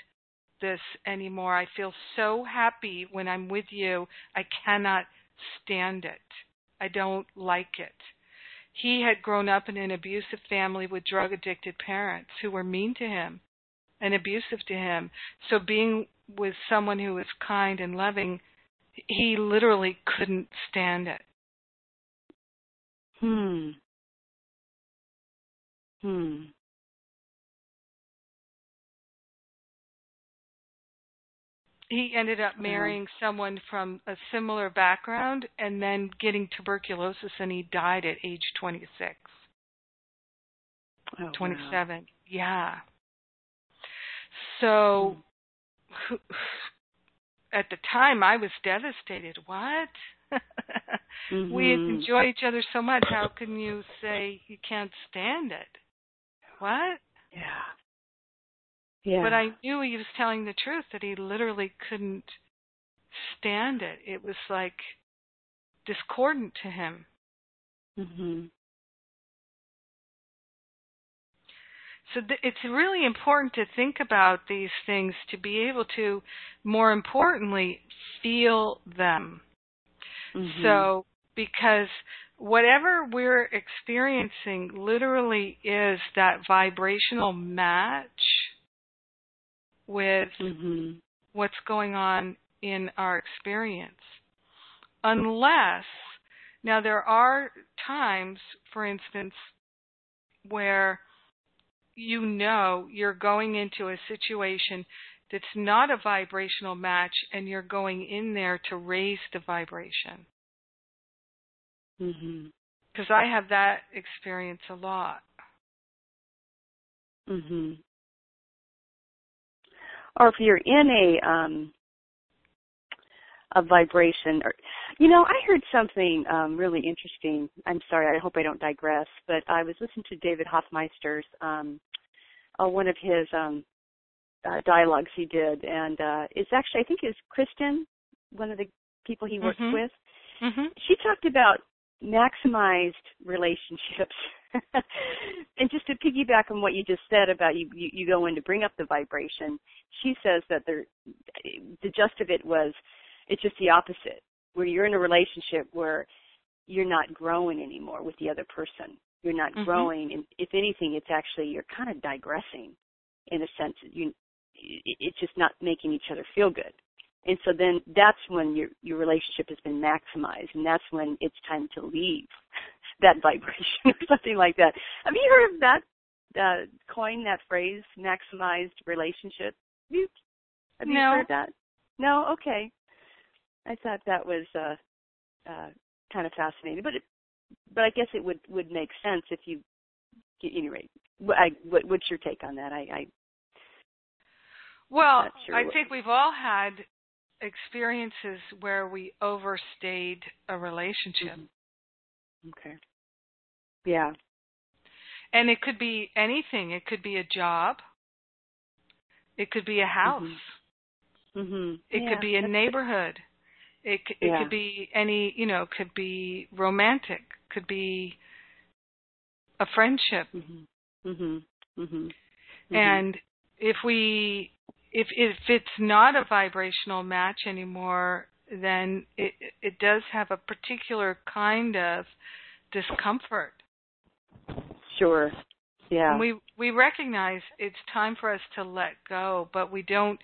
this anymore. I feel so happy when I'm with you. I cannot stand it. I don't like it." He had grown up in an abusive family with drug addicted parents who were mean to him and abusive to him. So being with someone who was kind and loving, he literally couldn't stand it. Hmm. Hmm. He ended up marrying someone from a similar background and then getting tuberculosis and he died at age 26, Oh, wow. Yeah. So <laughs> at the time I was devastated. What? <laughs> we had Mhm. enjoyed each other so much. How can you say you can't stand it? What? Yeah. Yeah. But I knew he was telling the truth that he literally couldn't stand it. It was like discordant to him. Mhm. So th- it's really important to think about these things to be able to, more importantly, feel them. Mhm. So, because whatever we're experiencing literally is that vibrational match with Mhm. what's going on in our experience. Unless, now there are times, for instance, where you know you're going into a situation that's not a vibrational match and you're going in there to raise the vibration. Mhm. Because I have that experience a lot. Mhm. Or if you're in a um a vibration or you know, I heard something um really interesting. I'm sorry, I hope I don't digress, but I was listening to David Hoffmeister's um uh, one of his um uh, dialogues he did and uh it's actually I think it's Kristen, one of the people he works Mhm. with. Mhm. She talked about maximized relationships. <laughs> and just to piggyback on what you just said about you, you, you go in to bring up the vibration, she says that there, the gist of it was, it's just the opposite, where you're in a relationship where you're not growing anymore with the other person. You're not Mhm. growing, and if anything, it's actually you're kind of digressing, in a sense. You, it's just not making each other feel good and so then that's when your your relationship has been maximized and that's when it's time to leave <laughs> that vibration or something like that have you heard of that uh coin that phrase maximized relationship have you have you heard that no okay i thought that was uh uh kind of fascinating but it but i guess it would would make sense if you at any rate i what what's your take on that i i Well, sure I what- think we've all had experiences where we overstayed a relationship. Mhm. okay yeah And it could be anything. It could be a job. It could be a house. mhm It Yeah, could be a neighborhood. It it Yeah. could be any, you know, could be romantic, could be a friendship. Mhm. Mhm. Mhm. And if we if if it's not a vibrational match anymore, then it it does have a particular kind of discomfort. sure. Yeah. And we we recognize it's time for us to let go, but we don't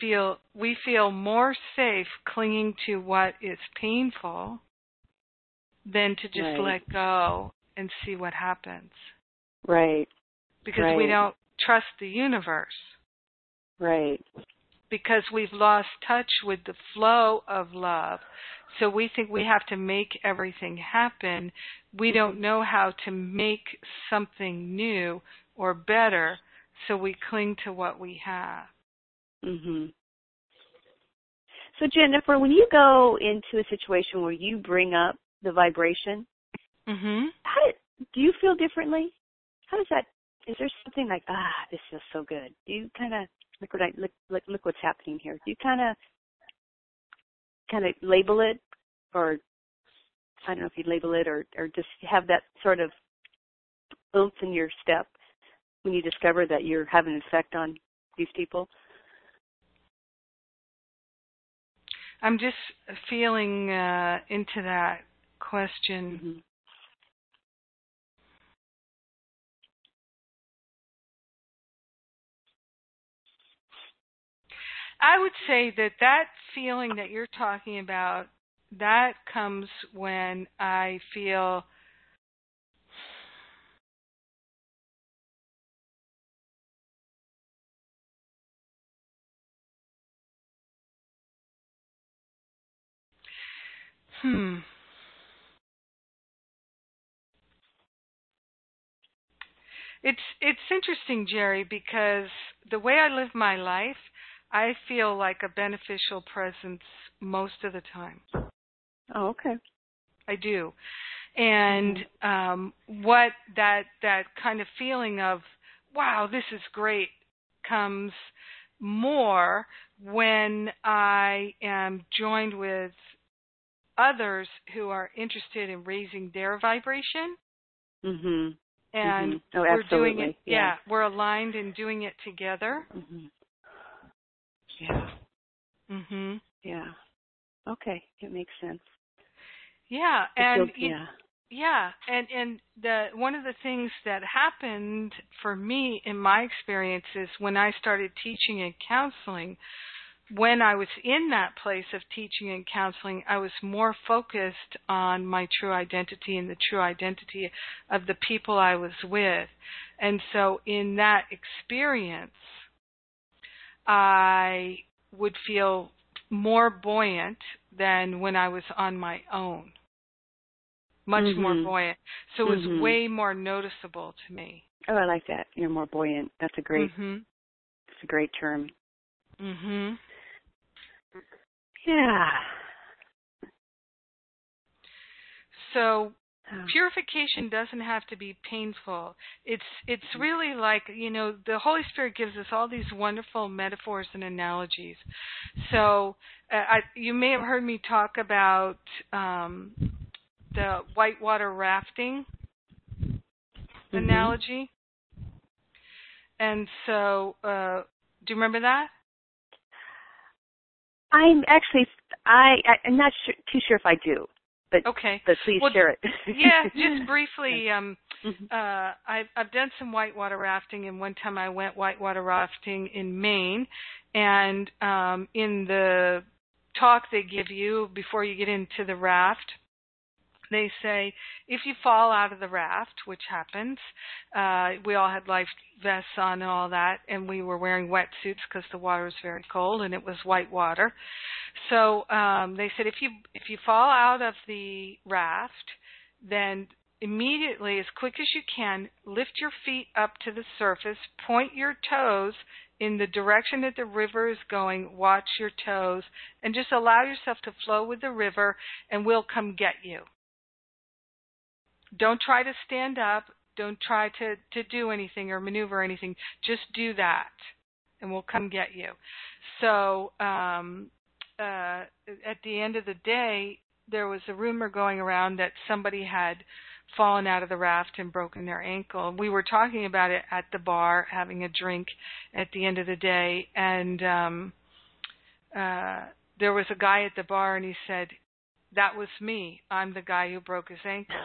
feel we feel more safe clinging to what is painful than to just Right. let go and see what happens. right. Because we don't trust the universe. Right. Because we've lost touch with the flow of love. So we think we have to make everything happen. We don't know how to make something new or better, so we cling to what we have. Mhm. So Jennifer, when you go into a situation where you bring up the vibration, Mhm. how do, do you feel differently? How does that? Is there something like ah, this feels so good? Do you kind of look what I look, look look what's happening here? Do you kind of kind of label it, or I don't know if you label it, or or just have that sort of oomph in your step when you discover that you're having an effect on these people? I'm just feeling uh, into that question. Mhm. I would say that that feeling that you're talking about that comes when I feel hmm It's it's interesting, Jerry, because the way I live my life, I feel like a beneficial presence most of the time. Oh, okay. I do. And um what that that kind of feeling of wow, this is great comes more when I am joined with others who are interested in raising their vibration Mhm. and Mhm. Oh, we're doing it yeah. we're aligned in doing it together. Mhm. Yeah. Mhm. Yeah. Okay, it makes sense. Yeah, and feels- yeah. Yeah, and and the one of the things that happened for me in my experience is when I started teaching and counseling, when I was in that place of teaching and counseling, I was more focused on my true identity and the true identity of the people I was with. And so in that experience, I would feel more buoyant than when I was on my own much more Mhm. buoyant. So it was Mhm. way more noticeable to me. Oh, I like that. You're more buoyant. That's a great. Mhm. It's a great term. Mhm. Yeah. So Oh. purification doesn't have to be painful. It's it's really like you know the Holy Spirit gives us all these wonderful metaphors and analogies. So uh, I, you may have heard me talk about um, the whitewater rafting Mm-hmm. analogy, and so uh, do you remember that? I'm actually I I'm not sure, too sure if I do, but Okay. but please Well, share it. yeah, <laughs> just briefly. Um, Mhm. uh, I've I've done some whitewater rafting, and one time I went whitewater rafting in Maine, and um, in the talk they give you before you get into the raft, they say if you fall out of the raft, which happens, uh, we all had life vests on and all that, and we were wearing wetsuits because the water was very cold and it was white water. So um, they said if you if you fall out of the raft, then immediately, as quick as you can, lift your feet up to the surface, point your toes in the direction that the river is going, watch your toes, and just allow yourself to flow with the river, and we'll come get you. Don't try to stand up. Don't try to, to do anything or maneuver anything. Just do that, and we'll come get you. So um, uh, at the end of the day, there was a rumor going around that somebody had fallen out of the raft and broken their ankle. We were talking about it at the bar, having a drink at the end of the day, and um, uh, there was a guy at the bar, and he said, "That was me. I'm the guy who broke his ankle."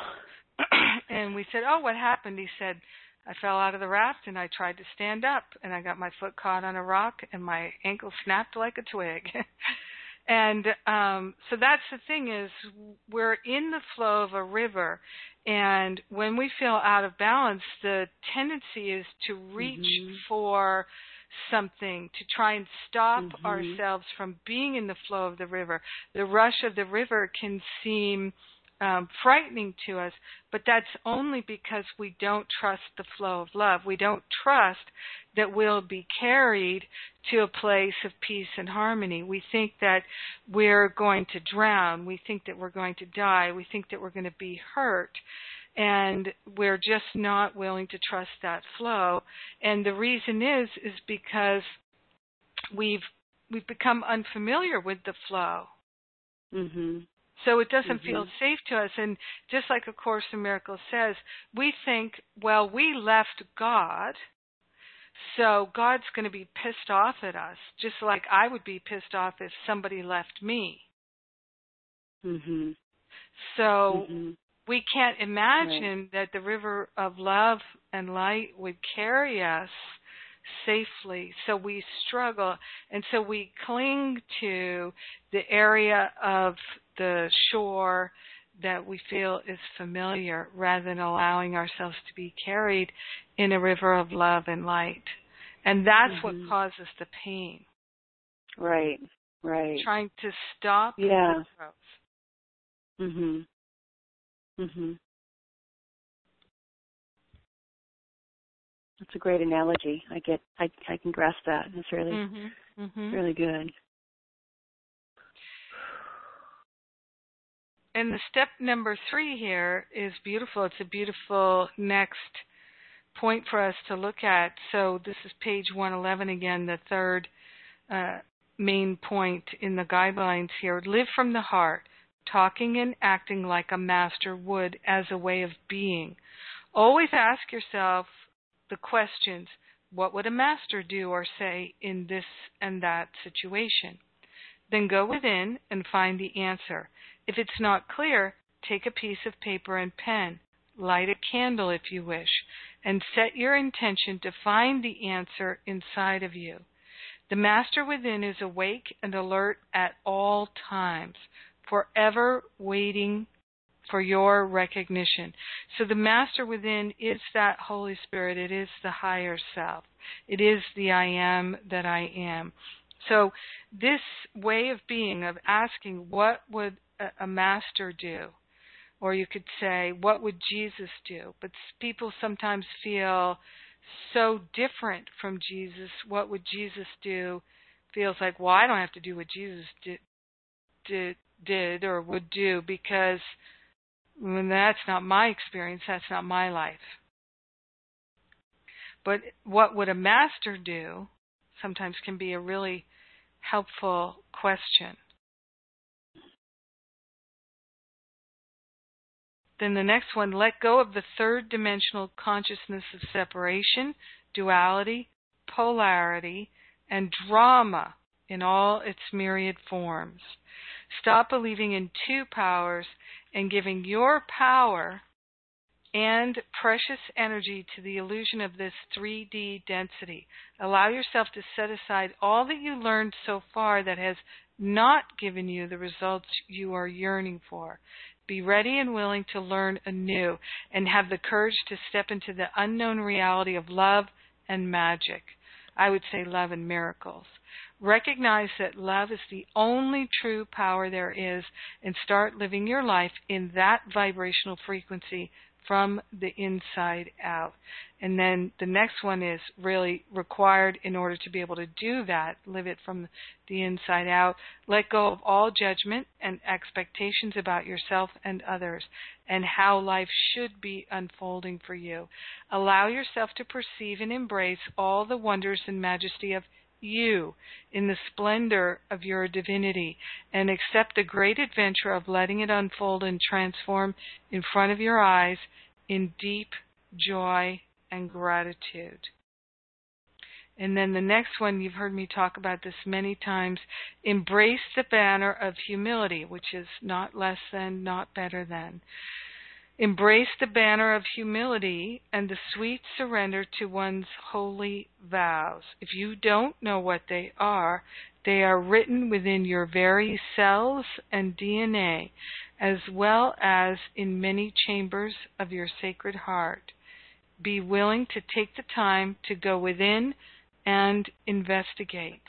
<clears throat> and we said, "Oh, what happened?" He said, "I fell out of the raft and I tried to stand up and I got my foot caught on a rock and my ankle snapped like a twig." <laughs> and um so that's the thing is we're in the flow of a river and when we feel out of balance the tendency is to reach Mhm. for something to try and stop Mhm. ourselves from being in the flow of the river the rush of the river can seem um, frightening to us, but that's only because we don't trust the flow of love. We don't trust that we'll be carried to a place of peace and harmony. We think that we're going to drown. We think that we're going to die. We think that we're going to be hurt. And we're just not willing to trust that flow. And the reason is, is because we've, we've become unfamiliar with the flow. Mhm. So it doesn't Mhm. feel safe to us. And just like A Course in Miracles says, we think, well, we left God, so God's going to be pissed off at us, just like I would be pissed off if somebody left me. Mhm. So Mhm. we can't imagine that the river of love and light would carry us safely. So we struggle and so we cling to the area of the shore that we feel is familiar rather than allowing ourselves to be carried in a river of love and light. And that's Mhm. what causes the pain. Right. Right. Trying to stop Yeah. Mhm. Mhm. That's a great analogy. I get. I I can grasp that. It's really Mhm. Mhm. really good. And the step number three here is beautiful. It's a beautiful next point for us to look at. So this is page 111 again, the third uh, main point in the guidelines here. Live from the heart, talking and acting like a master would as a way of being. Always ask yourself the questions what would a master do or say in this and that situation? Then go within and find the answer. If it's not clear, take a piece of paper and pen, light a candle if you wish, and set your intention to find the answer inside of you. The master within is awake and alert at all times, forever waiting for your recognition. So the master within is that Holy Spirit. It is the higher self. It is the I am that I am. So this way of being, of asking what would a, master do, Or you could say, What would Jesus do? But people sometimes feel so different from Jesus. What would Jesus do? Feels like, well, I don't have to do what Jesus did, did, did or would do because when that's not my experience, that's not my life. But what would a master do sometimes can be a really helpful question. Then the next one, let go of the third dimensional consciousness of separation, duality, polarity, and drama in all its myriad forms. Stop believing in two powers and giving your power and precious energy to the illusion of this 3D density. Allow yourself to set aside all that you learned so far that has not given you the results you are yearning for. Be ready and willing to learn anew and have the courage to step into the unknown reality of love and magic. I would say love and miracles. Recognize that love is the only true power there is and start living your life in that vibrational frequency from the inside out. And then the next one is really required in order to be able to do that, live it from the inside out. Let go of all judgment and expectations about yourself and others and how life should be unfolding for you. Allow yourself to perceive and embrace all the wonders and majesty of you in the splendor of your divinity and accept the great adventure of letting it unfold and transform in front of your eyes in deep joy and gratitude. And then the next one, you've heard me talk about this many times embrace the banner of humility, which is not less than, not better than. Embrace the banner of humility and the sweet surrender to one's holy vows. If you don't know what they are, they are written within your very cells and DNA, as well as in many chambers of your sacred heart. Be willing to take the time to go within and investigate.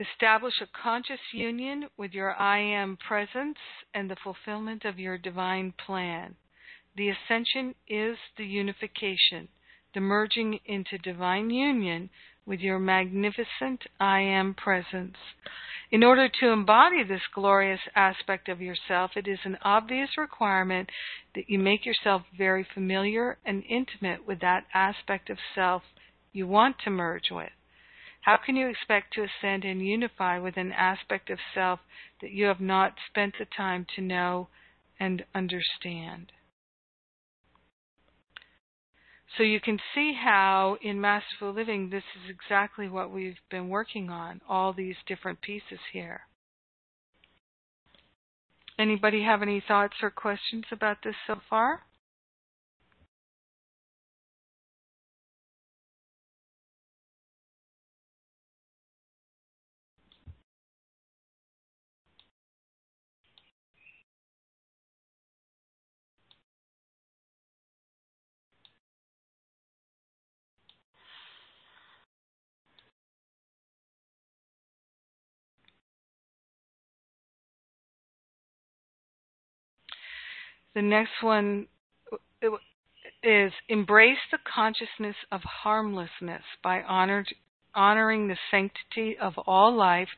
Establish a conscious union with your I am presence and the fulfillment of your divine plan. The ascension is the unification, the merging into divine union with your magnificent I am presence. In order to embody this glorious aspect of yourself, it is an obvious requirement that you make yourself very familiar and intimate with that aspect of self you want to merge with. How can you expect to ascend and unify with an aspect of self that you have not spent the time to know and understand? So you can see how in Masterful Living this is exactly what we've been working on, all these different pieces here. Anybody have any thoughts or questions about this so far? The next one uh, uh, is embrace the consciousness of harmlessness by honored, honoring the sanctity of all life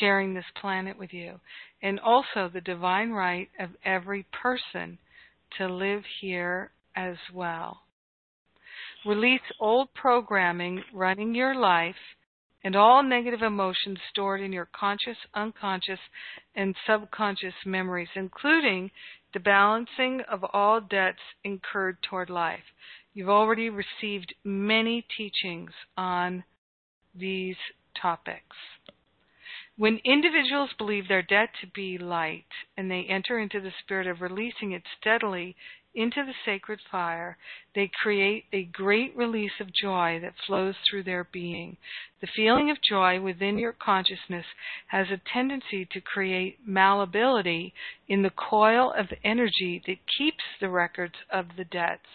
sharing this planet with you, and also the divine right of every person to live here as well. Release old programming running your life and all negative emotions stored in your conscious, unconscious, and subconscious memories, including the balancing of all debts incurred toward life. You've already received many teachings on these topics. When individuals believe their debt to be light and they enter into the spirit of releasing it steadily, into the sacred fire, they create a great release of joy that flows through their being. The feeling of joy within your consciousness has a tendency to create malleability in the coil of energy that keeps the records of the debts,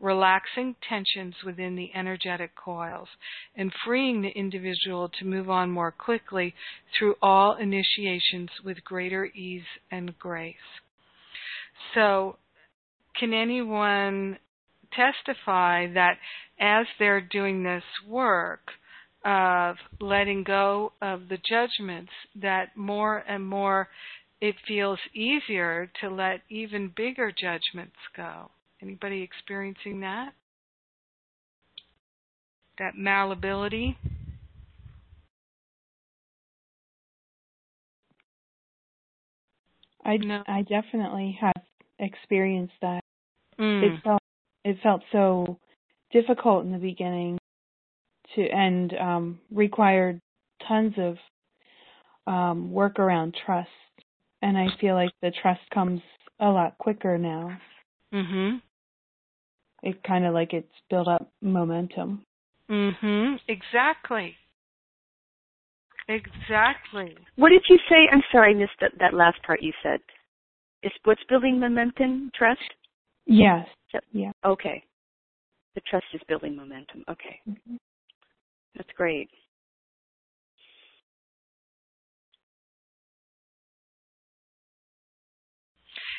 relaxing tensions within the energetic coils and freeing the individual to move on more quickly through all initiations with greater ease and grace. So can anyone testify that as they're doing this work of letting go of the judgments, that more and more it feels easier to let even bigger judgments go? Anybody experiencing that? That malleability? I No. I definitely have experienced that. Mm. It felt it felt so difficult in the beginning to and um required tons of um work around trust. And I feel like the trust comes a lot quicker now. Mhm. It kind of like it's built up momentum. Mhm. Exactly. Exactly. What did you say? I'm sorry, I missed that, that last part you said. Is what's building momentum? Trust? Yes. Yep. Yeah. Okay. The trust is building momentum. Okay. Mhm. That's great.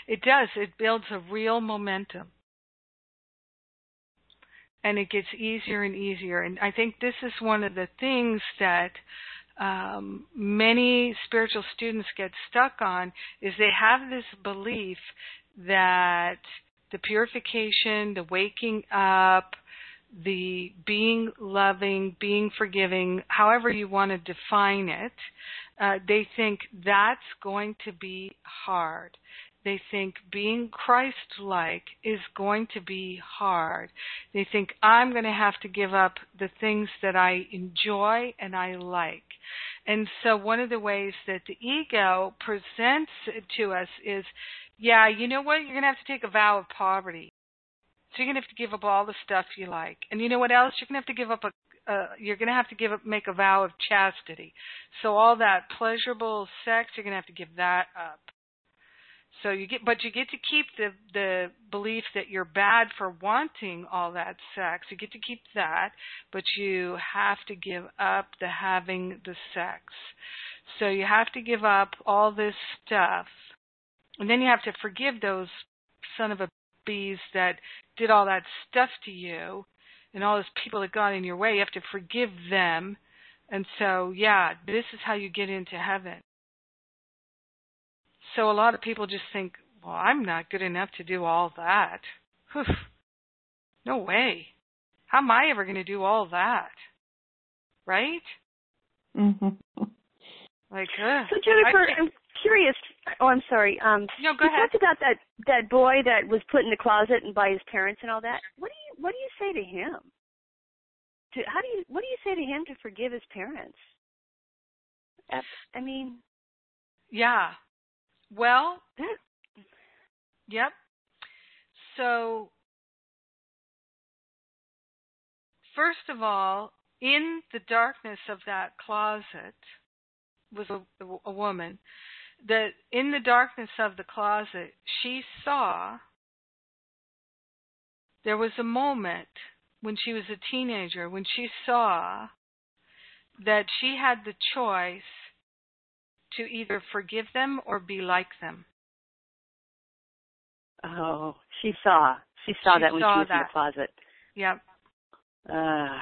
It does. It builds a real momentum. And it gets easier and easier. And I think this is one of the things that um, many spiritual students get stuck on is they have this belief that the purification, the waking up, the being loving, being forgiving, however you want to define it, uh, they think that's going to be hard. They think being Christ like is going to be hard. They think I'm going to have to give up the things that I enjoy and I like. And so one of the ways that the ego presents it to us is, yeah, you know what? You're going to have to take a vow of poverty. So you're going to have to give up all the stuff you like. And you know what else? You're going to have to give up a uh, you're going to have to give up make a vow of chastity. So all that pleasurable sex, you're going to have to give that up. So you get, but you get to keep the the belief that you're bad for wanting all that sex. You get to keep that, but you have to give up the having the sex. So you have to give up all this stuff, and then you have to forgive those son of a bees that did all that stuff to you, and all those people that got in your way. You have to forgive them, and so yeah, this is how you get into heaven. So a lot of people just think, well, I'm not good enough to do all that. Whew. No way. How am I ever going to do all that? Right? hmm Like, ugh. So Jennifer, I- curious. Oh, I'm sorry. Um, no, go you ahead. talked about that that boy that was put in the closet and by his parents and all that. What do you what do you say to him? To how do you what do you say to him to forgive his parents? I mean, Yeah. Well, that Yep. So, first of all, in the darkness of that closet was a, a woman. That in the darkness of the closet, she saw there was a moment when she was a teenager when she saw that she had the choice to either forgive them or be like them. oh, she saw she saw She that when saw she was in the closet. Yep. Uh,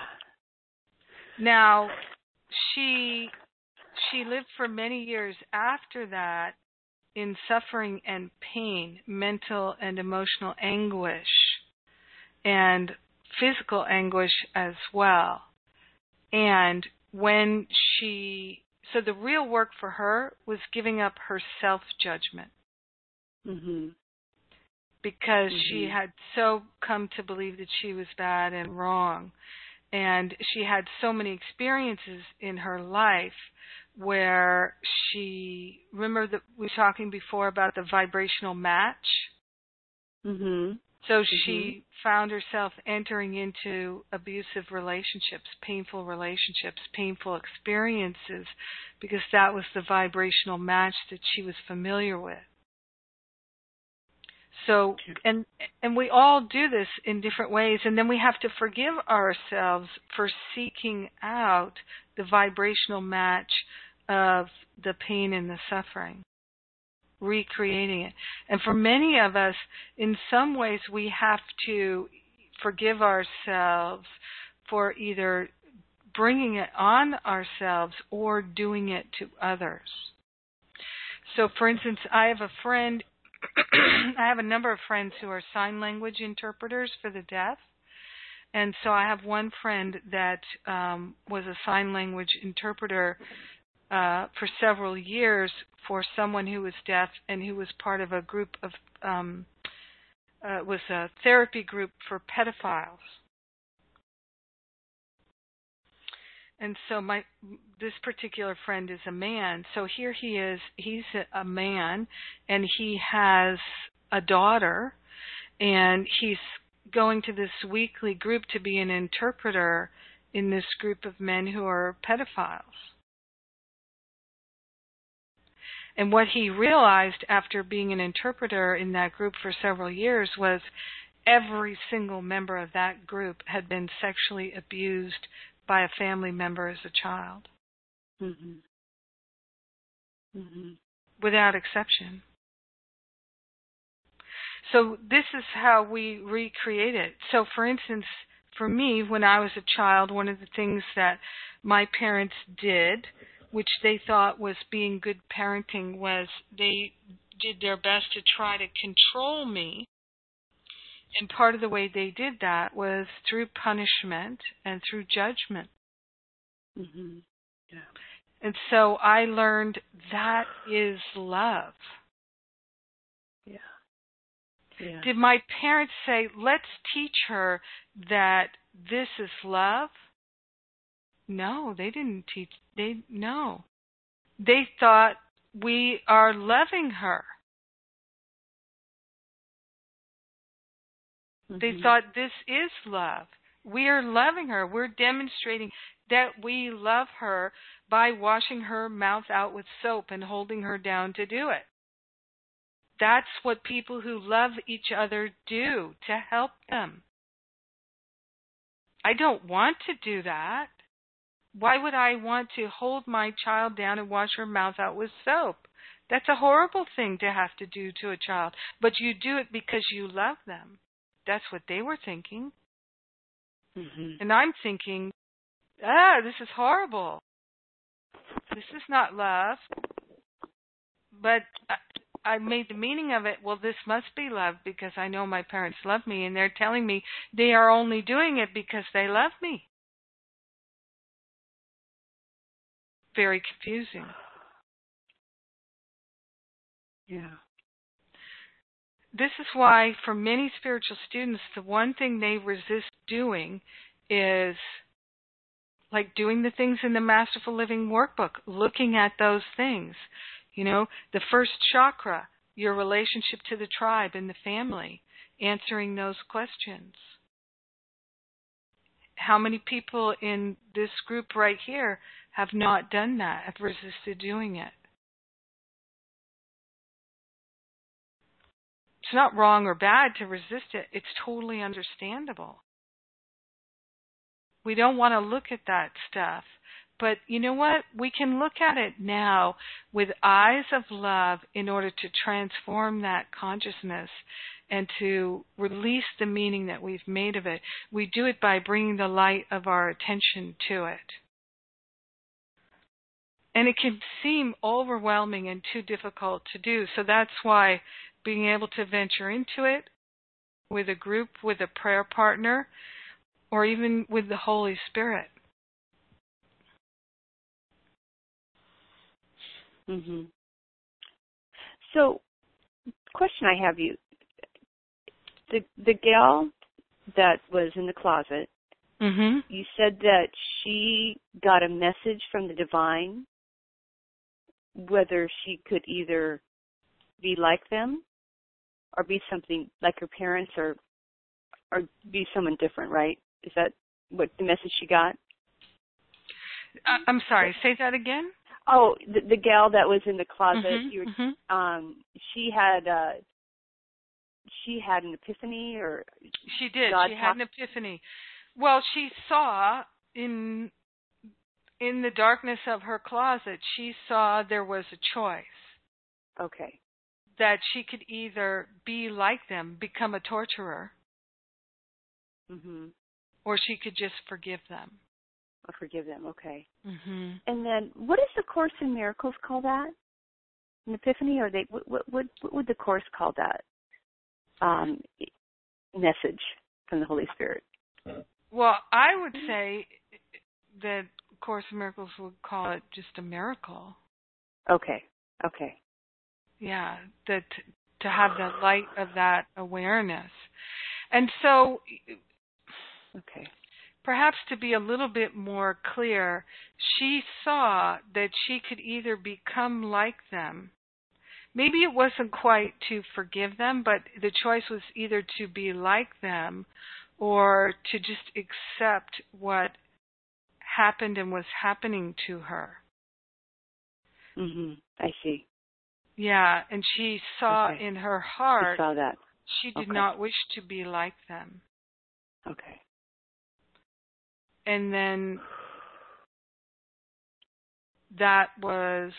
Now, she she lived for many years after that in suffering and pain, mental and emotional anguish, and physical anguish as well. And when she so the real work for her was giving up her self judgment mhm. because she Mhm. had so come to believe that she was bad and wrong. And she had so many experiences in her life where she remember that we were talking before about the vibrational match. Mhm. So she mm-hmm. found herself entering into abusive relationships, painful relationships, painful experiences, because that was the vibrational match that she was familiar with. So and and we all do this in different ways and then we have to forgive ourselves for seeking out the vibrational match of the pain and the suffering recreating it. And for many of us in some ways we have to forgive ourselves for either bringing it on ourselves or doing it to others. So for instance, I have a friend <clears throat> I have a number of friends who are sign language interpreters for the deaf. And so I have one friend that um, was a sign language interpreter uh, for several years for someone who was deaf and who was part of a group of um, uh, was a therapy group for pedophiles. and so my this particular friend is a man so here he is he's a man and he has a daughter and he's going to this weekly group to be an interpreter in this group of men who are pedophiles and what he realized after being an interpreter in that group for several years was every single member of that group had been sexually abused by a family member as a child. Mm-hmm. Mm-hmm. Without exception. So this is how we recreate it. So for instance, for me, when I was a child, one of the things that my parents did, which they thought was being good parenting, was they did their best to try to control me and part of the way they did that was through punishment and through judgment. Mm-hmm. Yeah. And so I learned that is love. Yeah. yeah. Did my parents say, let's teach her that this is love? No, they didn't teach. They, no. They thought we are loving her. Mm-hmm. They thought this is love. We are loving her. We're demonstrating that we love her by washing her mouth out with soap and holding her down to do it. That's what people who love each other do to help them. I don't want to do that. Why would I want to hold my child down and wash her mouth out with soap? That's a horrible thing to have to do to a child, but you do it because you love them. That's what they were thinking. Mm-hmm. And I'm thinking, ah, this is horrible. This is not love. But I, I made the meaning of it, well, this must be love because I know my parents love me and they're telling me they are only doing it because they love me. Very confusing. Yeah. This is why for many spiritual students the one thing they resist doing is like doing the things in the masterful living workbook looking at those things. You know the first chakra your relationship to the tribe and the family answering those questions. How many people in this group right here have not done that have resisted doing it it's not wrong or bad to resist it. It's totally understandable. We don't want to look at that stuff. But you know what? We can look at it now with eyes of love in order to transform that consciousness and to release the meaning that we've made of it. We do it by bringing the light of our attention to it. And it can seem overwhelming and too difficult to do. So that's why being able to venture into it with a group, with a prayer partner, or even with the Holy Spirit. Mhm. So, question I have you: the the gal that was in the closet, mm-hmm. you said that she got a message from the divine, whether she could either be like them or be something like her parents or or be someone different, right? Is that what the message she got? Uh, I'm sorry. Say that again. Oh, the, the gal that was in the closet. Mhm, you were, mhm. um, she had uh, she had an epiphany, or She did. God she had an epiphany. Well, she saw in in the darkness of her closet, she saw there was a choice okay, that she could either be like them, become a torturer, mm-hmm. or she could just forgive them. I'll forgive them. Okay, Mm-hmm. and then what does the Course in Miracles call that? An epiphany, or they what what what, what would the Course call that? Um, message from the Holy Spirit. Well, I would say that Course in Miracles would call it just a miracle. Okay, okay, yeah that to have the light of that awareness. And so okay, perhaps to be a little bit more clear she saw that she could either become like them. Maybe it wasn't quite to forgive them but the choice was either to be like them or to just accept what happened and was happening to her mhm. I see. yeah and she saw Okay. in her heart saw that. She did Okay. not wish to be like them. Okay. And then that was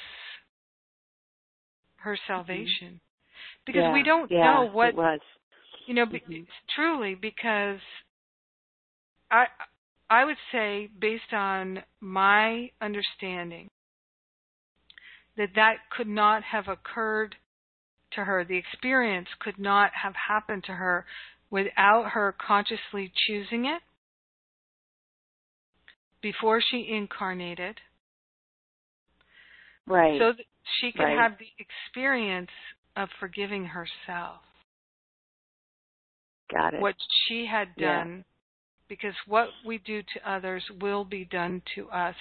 her salvation. Because yeah, we don't yeah, know what, it was. you know, be, Mhm. truly because I I would say based on my understanding that that could not have occurred to her. The experience could not have happened to her without her consciously choosing it before she incarnated Right. so that she could Right. have the experience of forgiving herself Got it. what she had done because what we do to others will be done to us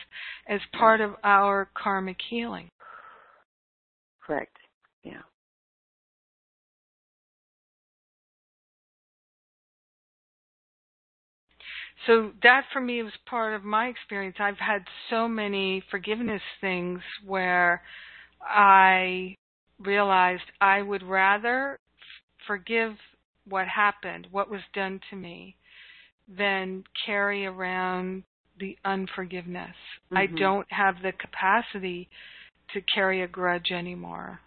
as part of our karmic healing Correct. Yeah. so that for me was part of my experience i've had so many forgiveness things where i realized i would rather forgive what happened what was done to me than carry around the unforgiveness i Mhm. don't have the capacity to carry a grudge anymore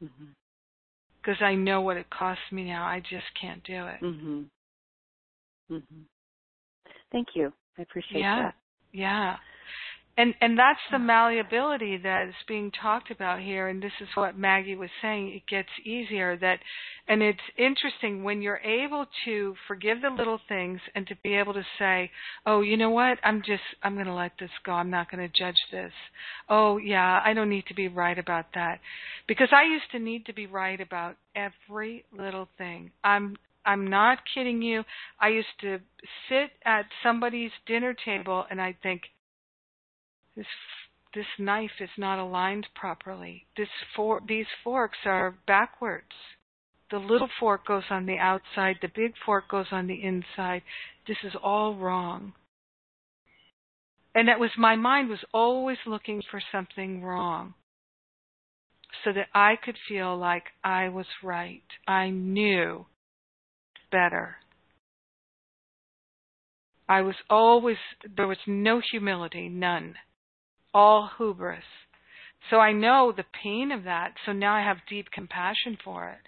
because i know what it costs me now i just can't do it Mhm. Mhm. Thank you. I appreciate yeah that. yeah and and that's the malleability that is being talked about here and this is what maggie was saying it gets easier that and it's interesting when you're able to forgive the little things and to be able to say oh you know what? I'm just i'm going to let this go. I'm not going to judge this. Oh yeah i don't need to be right about that. Because i used to need to be right about every little thing. I'm i'm not kidding you. I used to sit at somebody's dinner table and i'd think this this knife is not aligned properly. This for these forks are backwards. The little fork goes on the outside, the big fork goes on the inside. This is all wrong. And that was my mind was always looking for something wrong. So that I could feel like I was right. I knew better. I was always, there was no humility, none. All hubris. So I know the pain of that. So now I have deep compassion for it.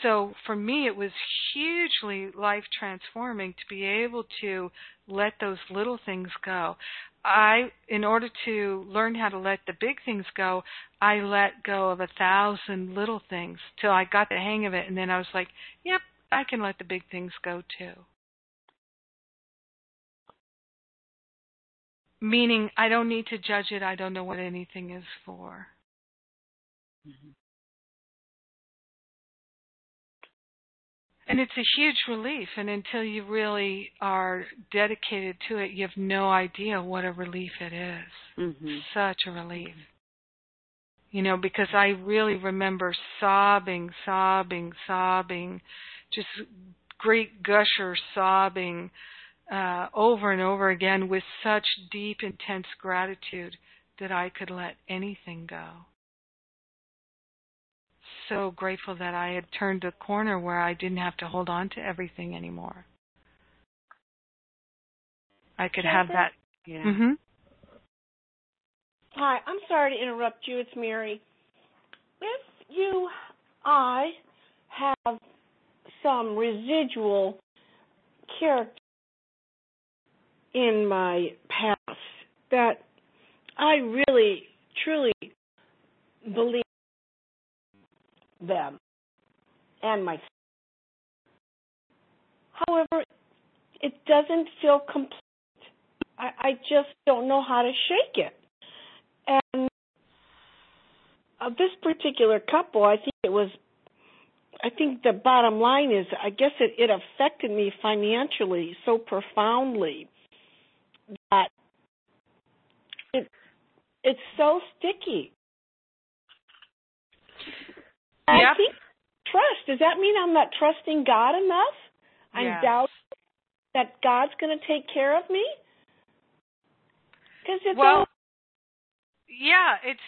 So for me, it was hugely life transforming to be able to let those little things go. I, in order to learn how to let the big things go, I let go of a thousand little things till I got the hang of it. And then I was like, yep, I can let the big things go too. Meaning, I don't need to judge it. I don't know what anything is for. Mhm. And it's a huge relief. And until you really are dedicated to it, you have no idea what a relief it is. Mhm. Such a relief. You know, because I really remember sobbing, sobbing, sobbing, just great gusher sobbing uh, over and over again with such deep, intense gratitude that I could let anything go. So grateful that I had turned a corner where I didn't have to hold on to everything anymore. I could have that. Yeah. hmm Hi, I'm sorry to interrupt you. It's Mary. If you, I, have some residual character in my past that I really, truly believe them and myself. However, it doesn't feel complete. I, I just don't know how to shake it. And uh, this particular couple, I think it was, I think the bottom line is, I guess it, it affected me financially so profoundly that it it's so sticky. I think trust. Does that mean I'm not trusting God enough? I'm Yes. doubting that God's going to take care of me. Because it's Well, all yeah, it's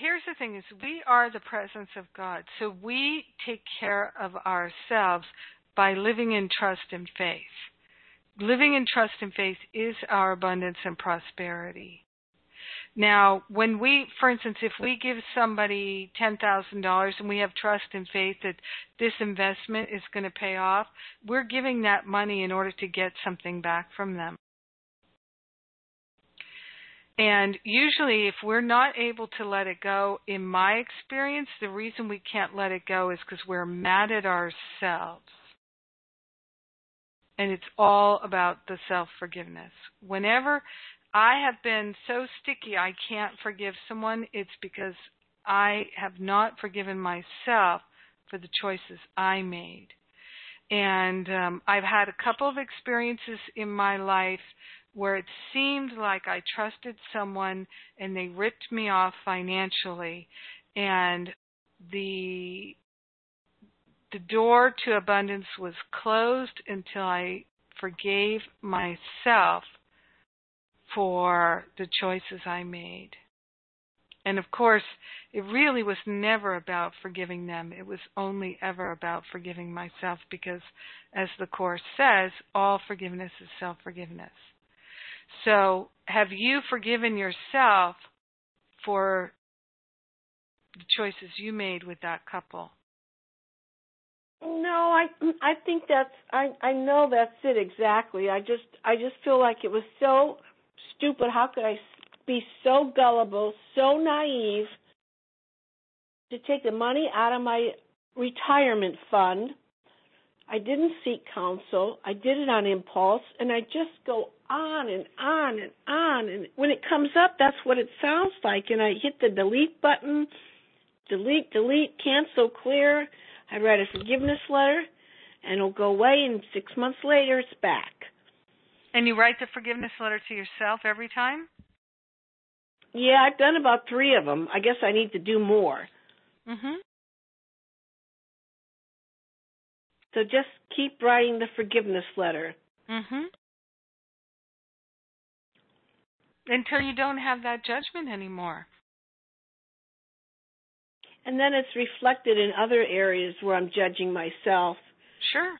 here's the thing is we are the presence of God. So we take care of ourselves by living in trust and faith. Living in trust and faith is our abundance and prosperity. Now, when we, for instance, if we give somebody $10,000 and we have trust and faith that this investment is going to pay off, we're giving that money in order to get something back from them. And usually, if we're not able to let it go, in my experience, the reason we can't let it go is because we're mad at ourselves. And it's all about the self forgiveness. Whenever I have been so sticky I can't forgive someone, it's because I have not forgiven myself for the choices I made. And um, I've had a couple of experiences in my life where it seemed like I trusted someone and they ripped me off financially and the the door to abundance was closed until I forgave myself for the choices I made. And of course, it really was never about forgiving them. It was only ever about forgiving myself because, as the Course says, all forgiveness is self forgiveness. So, have you forgiven yourself for the choices you made with that couple? No, I I think that's I I know that's it exactly. I just I just feel like it was so stupid. How could I be so gullible, so naive to take the money out of my retirement fund? I didn't seek counsel. I did it on impulse, and I just go on and on and on. And when it comes up, that's what it sounds like. And I hit the delete button, delete, delete, cancel, clear. I write a forgiveness letter, and it'll go away. And six months later, it's back. And you write the forgiveness letter to yourself every time? Yeah, I've done about three of them. I guess I need to do more. Mhm. So just keep writing the forgiveness letter. Mhm. Until you don't have that judgment anymore. And then it's reflected in other areas where I'm judging myself. Sure.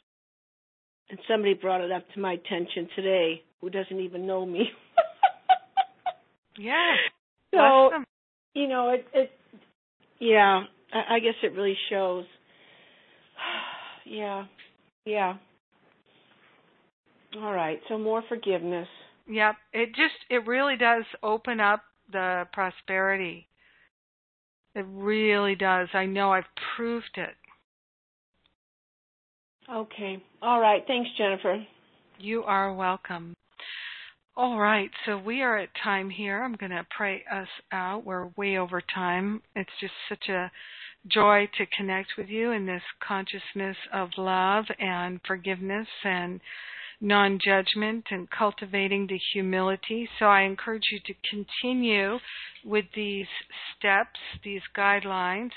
And somebody brought it up to my attention today who doesn't even know me. Yeah. <laughs> so, them. you know, it, it yeah, I, I guess it really shows. <sighs> yeah, yeah. All right, so more forgiveness. Yep. It just it really does open up the prosperity. It really does. I know I've proved it. Okay. All right. Thanks, Jennifer. You are welcome. All right, so we are at time here. I'm going to pray us out. We're way over time. It's just such a joy to connect with you in this consciousness of love and forgiveness and non judgment and cultivating the humility. So I encourage you to continue with these steps, these guidelines,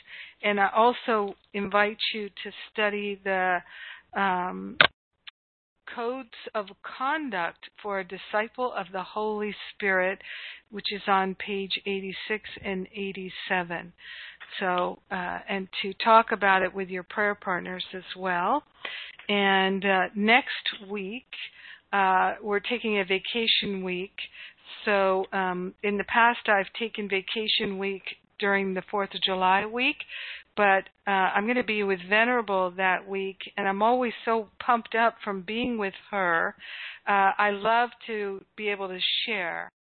and I also invite you to study the um, Codes of Conduct for a Disciple of the Holy Spirit, which is on page 86 and 87. So, uh, and to talk about it with your prayer partners as well. And uh, next week, uh, we're taking a vacation week. So, um, in the past, I've taken vacation week during the 4th of July week, but uh, I'm going to be with Venerable that week, and I'm always so pumped up from being with her. Uh, I love to be able to share.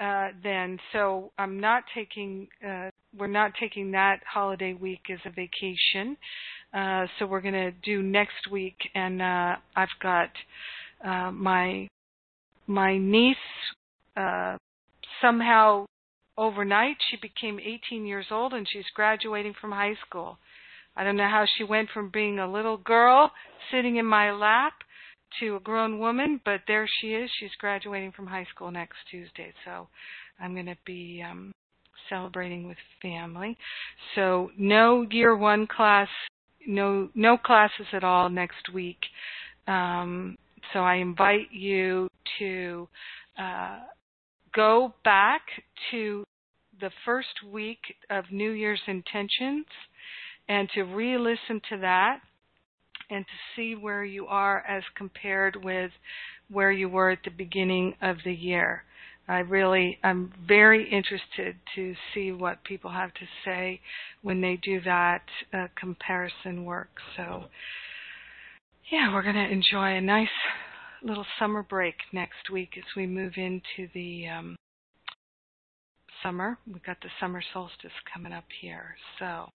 Uh, then, so I'm not taking. Uh, we're not taking that holiday week as a vacation. Uh, so we're going to do next week, and uh, I've got uh, my my niece uh, somehow overnight she became 18 years old and she's graduating from high school. I don't know how she went from being a little girl sitting in my lap to a grown woman, but there she is. She's graduating from high school next Tuesday, so I'm going to be um celebrating with family. So no year 1 class, no no classes at all next week. Um so I invite you to uh go back to the first week of New Year's intentions and to re listen to that and to see where you are as compared with where you were at the beginning of the year. I really, I'm very interested to see what people have to say when they do that uh, comparison work. So, yeah, we're going to enjoy a nice little summer break next week as we move into the um, summer. We've got the summer solstice coming up here. So,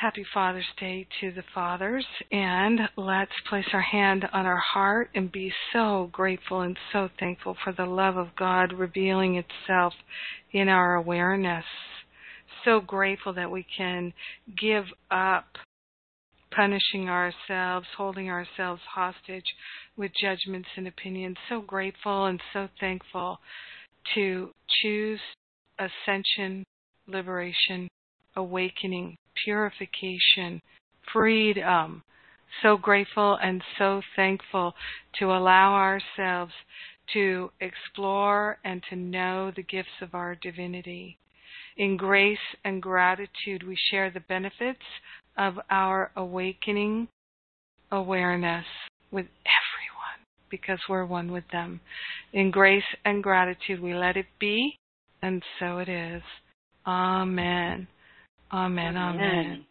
happy Father's Day to the fathers, and let's place our hand on our heart and be so grateful and so thankful for the love of God revealing itself in our awareness. So grateful that we can give up punishing ourselves, holding ourselves hostage with judgments and opinions. So grateful and so thankful to choose ascension, liberation, awakening, purification, freedom. Um, so grateful and so thankful to allow ourselves to explore and to know the gifts of our divinity. In grace and gratitude, we share the benefits of our awakening awareness with everyone because we're one with them. In grace and gratitude, we let it be, and so it is. Amen. Amen. Amen.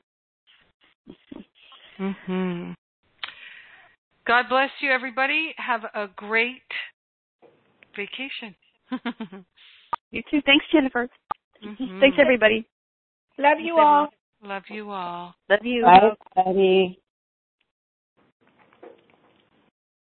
amen. <laughs> hmm God bless you, everybody. Have a great vacation. <laughs> you too. Thanks, Jennifer. Mm-hmm. Thanks, everybody. Love you all. Love you all. Love you. Bye, buddy.